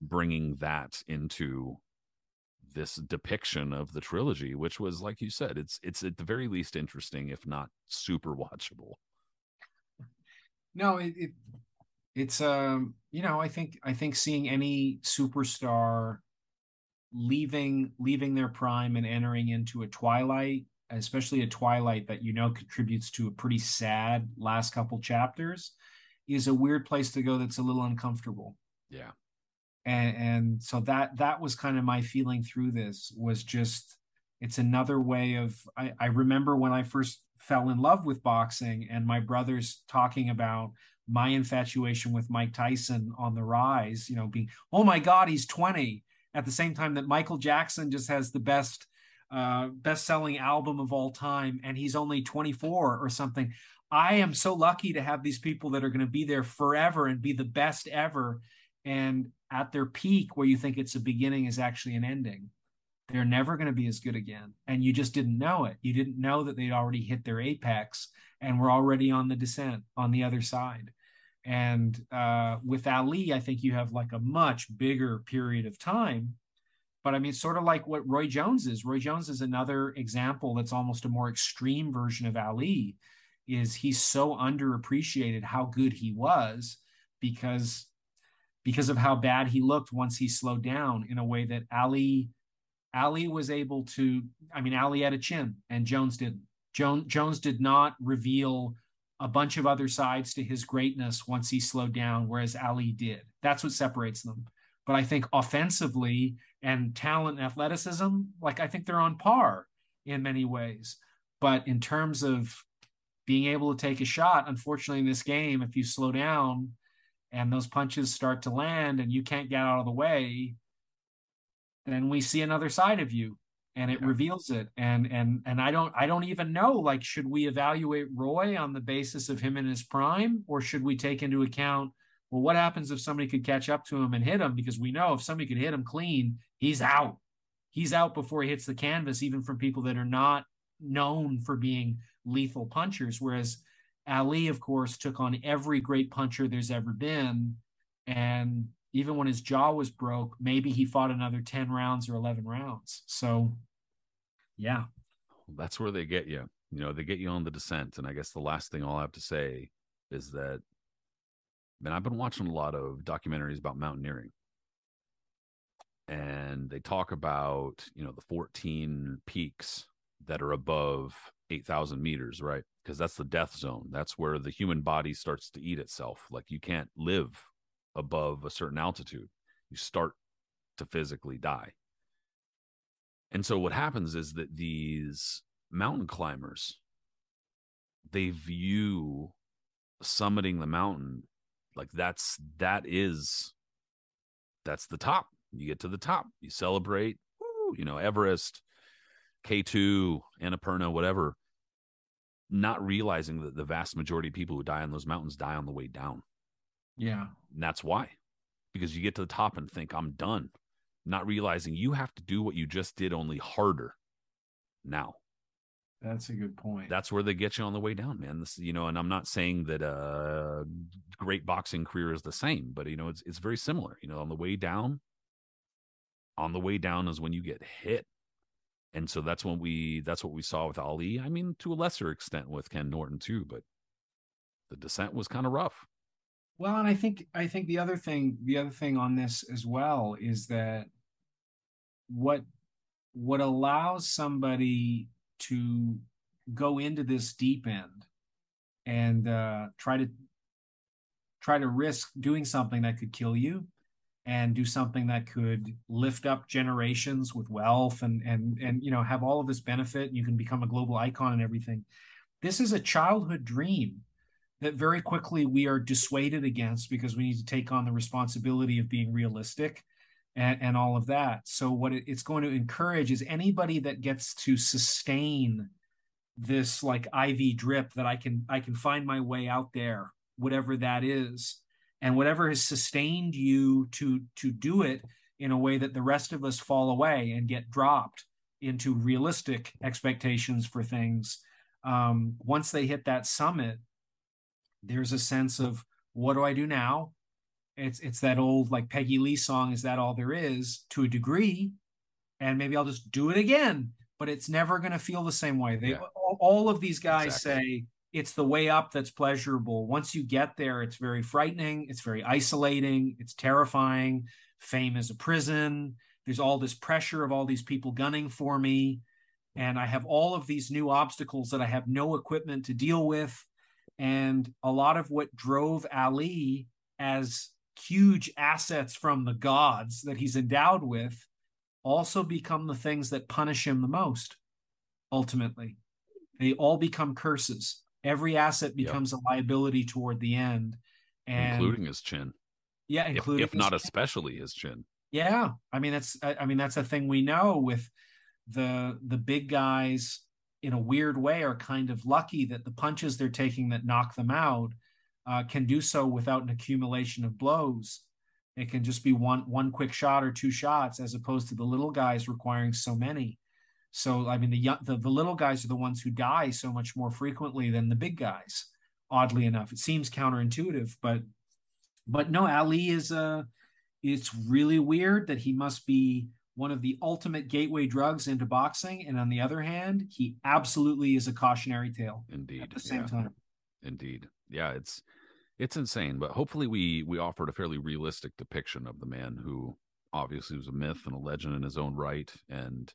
bringing that into this depiction of the trilogy, which was like you said, it's it's at the very least interesting, if not super watchable. No, it, it it's um you know I think I think seeing any superstar leaving leaving their prime and entering into a twilight especially a twilight that you know contributes to a pretty sad last couple chapters is a weird place to go that's a little uncomfortable. Yeah. And and so that that was kind of my feeling through this was just it's another way of I, I remember when I first fell in love with boxing and my brothers talking about my infatuation with Mike Tyson on the rise, you know, being, oh my God, he's 20 at the same time that Michael Jackson just has the best uh best selling album of all time and he's only 24 or something. I am so lucky to have these people that are going to be there forever and be the best ever. And at their peak where you think it's a beginning is actually an ending they're never going to be as good again and you just didn't know it you didn't know that they'd already hit their apex and were already on the descent on the other side and uh, with ali i think you have like a much bigger period of time but i mean sort of like what roy jones is roy jones is another example that's almost a more extreme version of ali is he's so underappreciated how good he was because because of how bad he looked once he slowed down in a way that Ali Ali was able to I mean Ali had a chin and Jones didn't. Jones Jones did not reveal a bunch of other sides to his greatness once he slowed down whereas Ali did. That's what separates them. But I think offensively and talent and athleticism like I think they're on par in many ways. But in terms of being able to take a shot, unfortunately in this game if you slow down and those punches start to land and you can't get out of the way, then we see another side of you and it yeah. reveals it. And and and I don't I don't even know like should we evaluate Roy on the basis of him in his prime or should we take into account well what happens if somebody could catch up to him and hit him because we know if somebody could hit him clean, he's out. He's out before he hits the canvas even from people that are not known for being lethal punchers whereas Ali, of course, took on every great puncher there's ever been. And even when his jaw was broke, maybe he fought another 10 rounds or 11 rounds. So, yeah. That's where they get you. You know, they get you on the descent. And I guess the last thing I'll have to say is that, man, I've been watching a lot of documentaries about mountaineering. And they talk about, you know, the 14 peaks that are above 8,000 meters, right? Because that's the death zone. That's where the human body starts to eat itself. Like you can't live above a certain altitude, you start to physically die. And so what happens is that these mountain climbers, they view summiting the mountain like that's that is that's the top. You get to the top, you celebrate, woo, you know, Everest, K2, Annapurna, whatever, not realizing that the vast majority of people who die on those mountains die on the way down. Yeah. And that's why. Because you get to the top and think, I'm done. Not realizing you have to do what you just did, only harder now. That's a good point. That's where they get you on the way down, man. This, you know, and I'm not saying that a great boxing career is the same, but you know, it's it's very similar. You know, on the way down, on the way down is when you get hit. And so that's when we that's what we saw with Ali. I mean, to a lesser extent with Ken Norton too, but the descent was kind of rough. Well, and I think I think the other thing the other thing on this as well is that what what allows somebody to go into this deep end and uh, try to try to risk doing something that could kill you and do something that could lift up generations with wealth and and and you know have all of this benefit. You can become a global icon and everything. This is a childhood dream that very quickly we are dissuaded against because we need to take on the responsibility of being realistic and, and all of that. So what it, it's going to encourage is anybody that gets to sustain this like IV drip that I can I can find my way out there, whatever that is, and whatever has sustained you to to do it in a way that the rest of us fall away and get dropped into realistic expectations for things. Um, once they hit that summit, there's a sense of what do I do now? it's it's that old like Peggy Lee song, is that all there is to a degree? And maybe I'll just do it again, but it's never going to feel the same way. They yeah. all, all, of these guys exactly. say it's the way up that's pleasurable. Once you get there, it's very frightening, it's very isolating, it's terrifying. Fame is a prison. There's all this pressure of all these people gunning for me. And I have all of these new obstacles that I have no equipment to deal with. And a lot of what drove Ali as huge assets from the gods that he's endowed with also become the things that punish him the most ultimately. They all become curses. Every asset becomes yep. a liability toward the end. And including his chin. Yeah including if, if not chin. especially his chin. Yeah. I mean that's I, I mean that's a thing we know with the the big guys in a weird way are kind of lucky that the punches they're taking that knock them out uh, can do so without an accumulation of blows. It can just be one one quick shot or two shots, as opposed to the little guys requiring so many. So I mean, the the, the little guys are the ones who die so much more frequently than the big guys. Oddly enough, it seems counterintuitive, but but no, Ali is a. Uh, it's really weird that he must be one of the ultimate gateway drugs into boxing, and on the other hand, he absolutely is a cautionary tale. Indeed, at the same yeah. time. Indeed, yeah, it's it's insane. But hopefully, we we offered a fairly realistic depiction of the man who obviously was a myth and a legend in his own right. And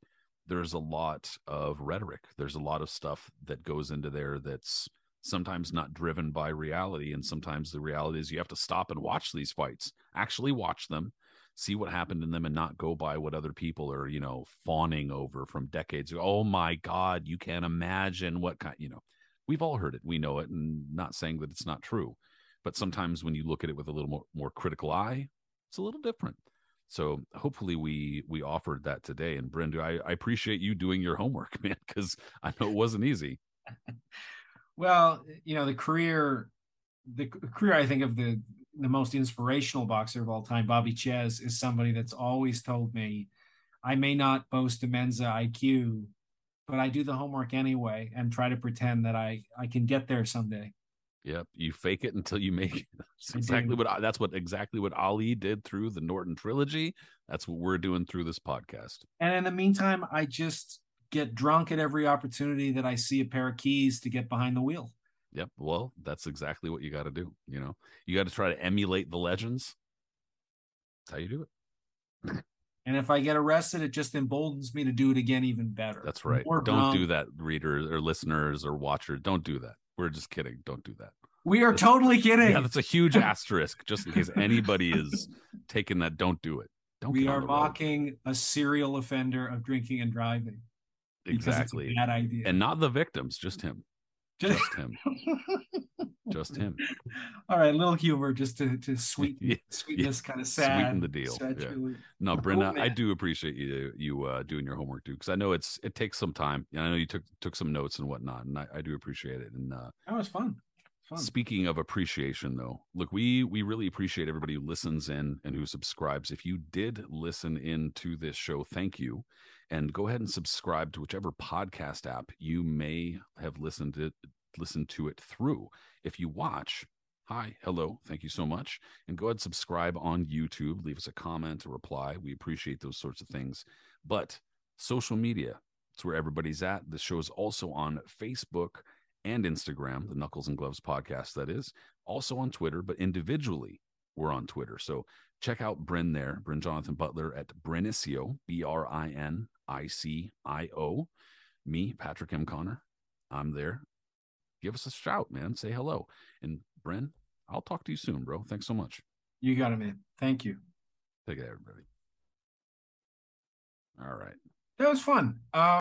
there's a lot of rhetoric. There's a lot of stuff that goes into there that's sometimes not driven by reality, and sometimes the reality is you have to stop and watch these fights, actually watch them. See what happened in them and not go by what other people are, you know, fawning over from decades. Oh my God, you can't imagine what kind, you know, we've all heard it. We know it, and not saying that it's not true but sometimes when you look at it with a little more, more critical eye it's a little different so hopefully we we offered that today and brenda i, I appreciate you doing your homework man because i know it wasn't easy well you know the career the career i think of the the most inspirational boxer of all time bobby Czyz is somebody that's always told me i may not boast a mensa iq but i do the homework anyway and try to pretend that i i can get there someday Yep, you fake it until you make it. That's exactly what that's what exactly what Ali did through the Norton trilogy. That's what we're doing through this podcast. And in the meantime, I just get drunk at every opportunity that I see a pair of keys to get behind the wheel. Yep. Well, that's exactly what you got to do. You know, you got to try to emulate the legends. That's how you do it. And if I get arrested, it just emboldens me to do it again even better. That's right. More Don't drunk. do that, readers or listeners or watchers. Don't do that. We're just kidding. Don't do that. We are totally kidding. Yeah, that's a huge asterisk, just in case anybody is taking that. Don't do it. Don't. We are mocking road. a serial offender of drinking and driving. Exactly. bad idea. And not the victims, just him. Just, him. just him. All right, a little humor just to to sweeten yeah, sweeten yeah. this kind of sad. Sweeten the deal. Yeah. No, Brenda, I do appreciate you you uh, doing your homework too, because I know it's it takes some time. I know you took took some notes and whatnot, and I, I do appreciate it. And uh, that was fun. Fun. Speaking of appreciation, though, look, we we really appreciate everybody who listens in and who subscribes. If you did listen in to this show, thank you, and go ahead and subscribe to whichever podcast app you may have listened to listened to it through. If you watch, hi, hello, thank you so much, and go ahead and subscribe on YouTube. Leave us a comment, a reply. We appreciate those sorts of things. But social media, it's where everybody's at. The show is also on Facebook and Instagram, the Knuckles and Gloves podcast, that is, also on Twitter, but individually, we're on Twitter. So check out Brin there, Brin Jonathan Butler at Brinicio, B R I N I C I O. Me, Patrick M. Connor, I'm there. Give us a shout, man. Say hello. And Brin, I'll talk to you soon, bro. Thanks so much. You got it, man. Thank you. Take care, everybody. All right. That was fun. Uh,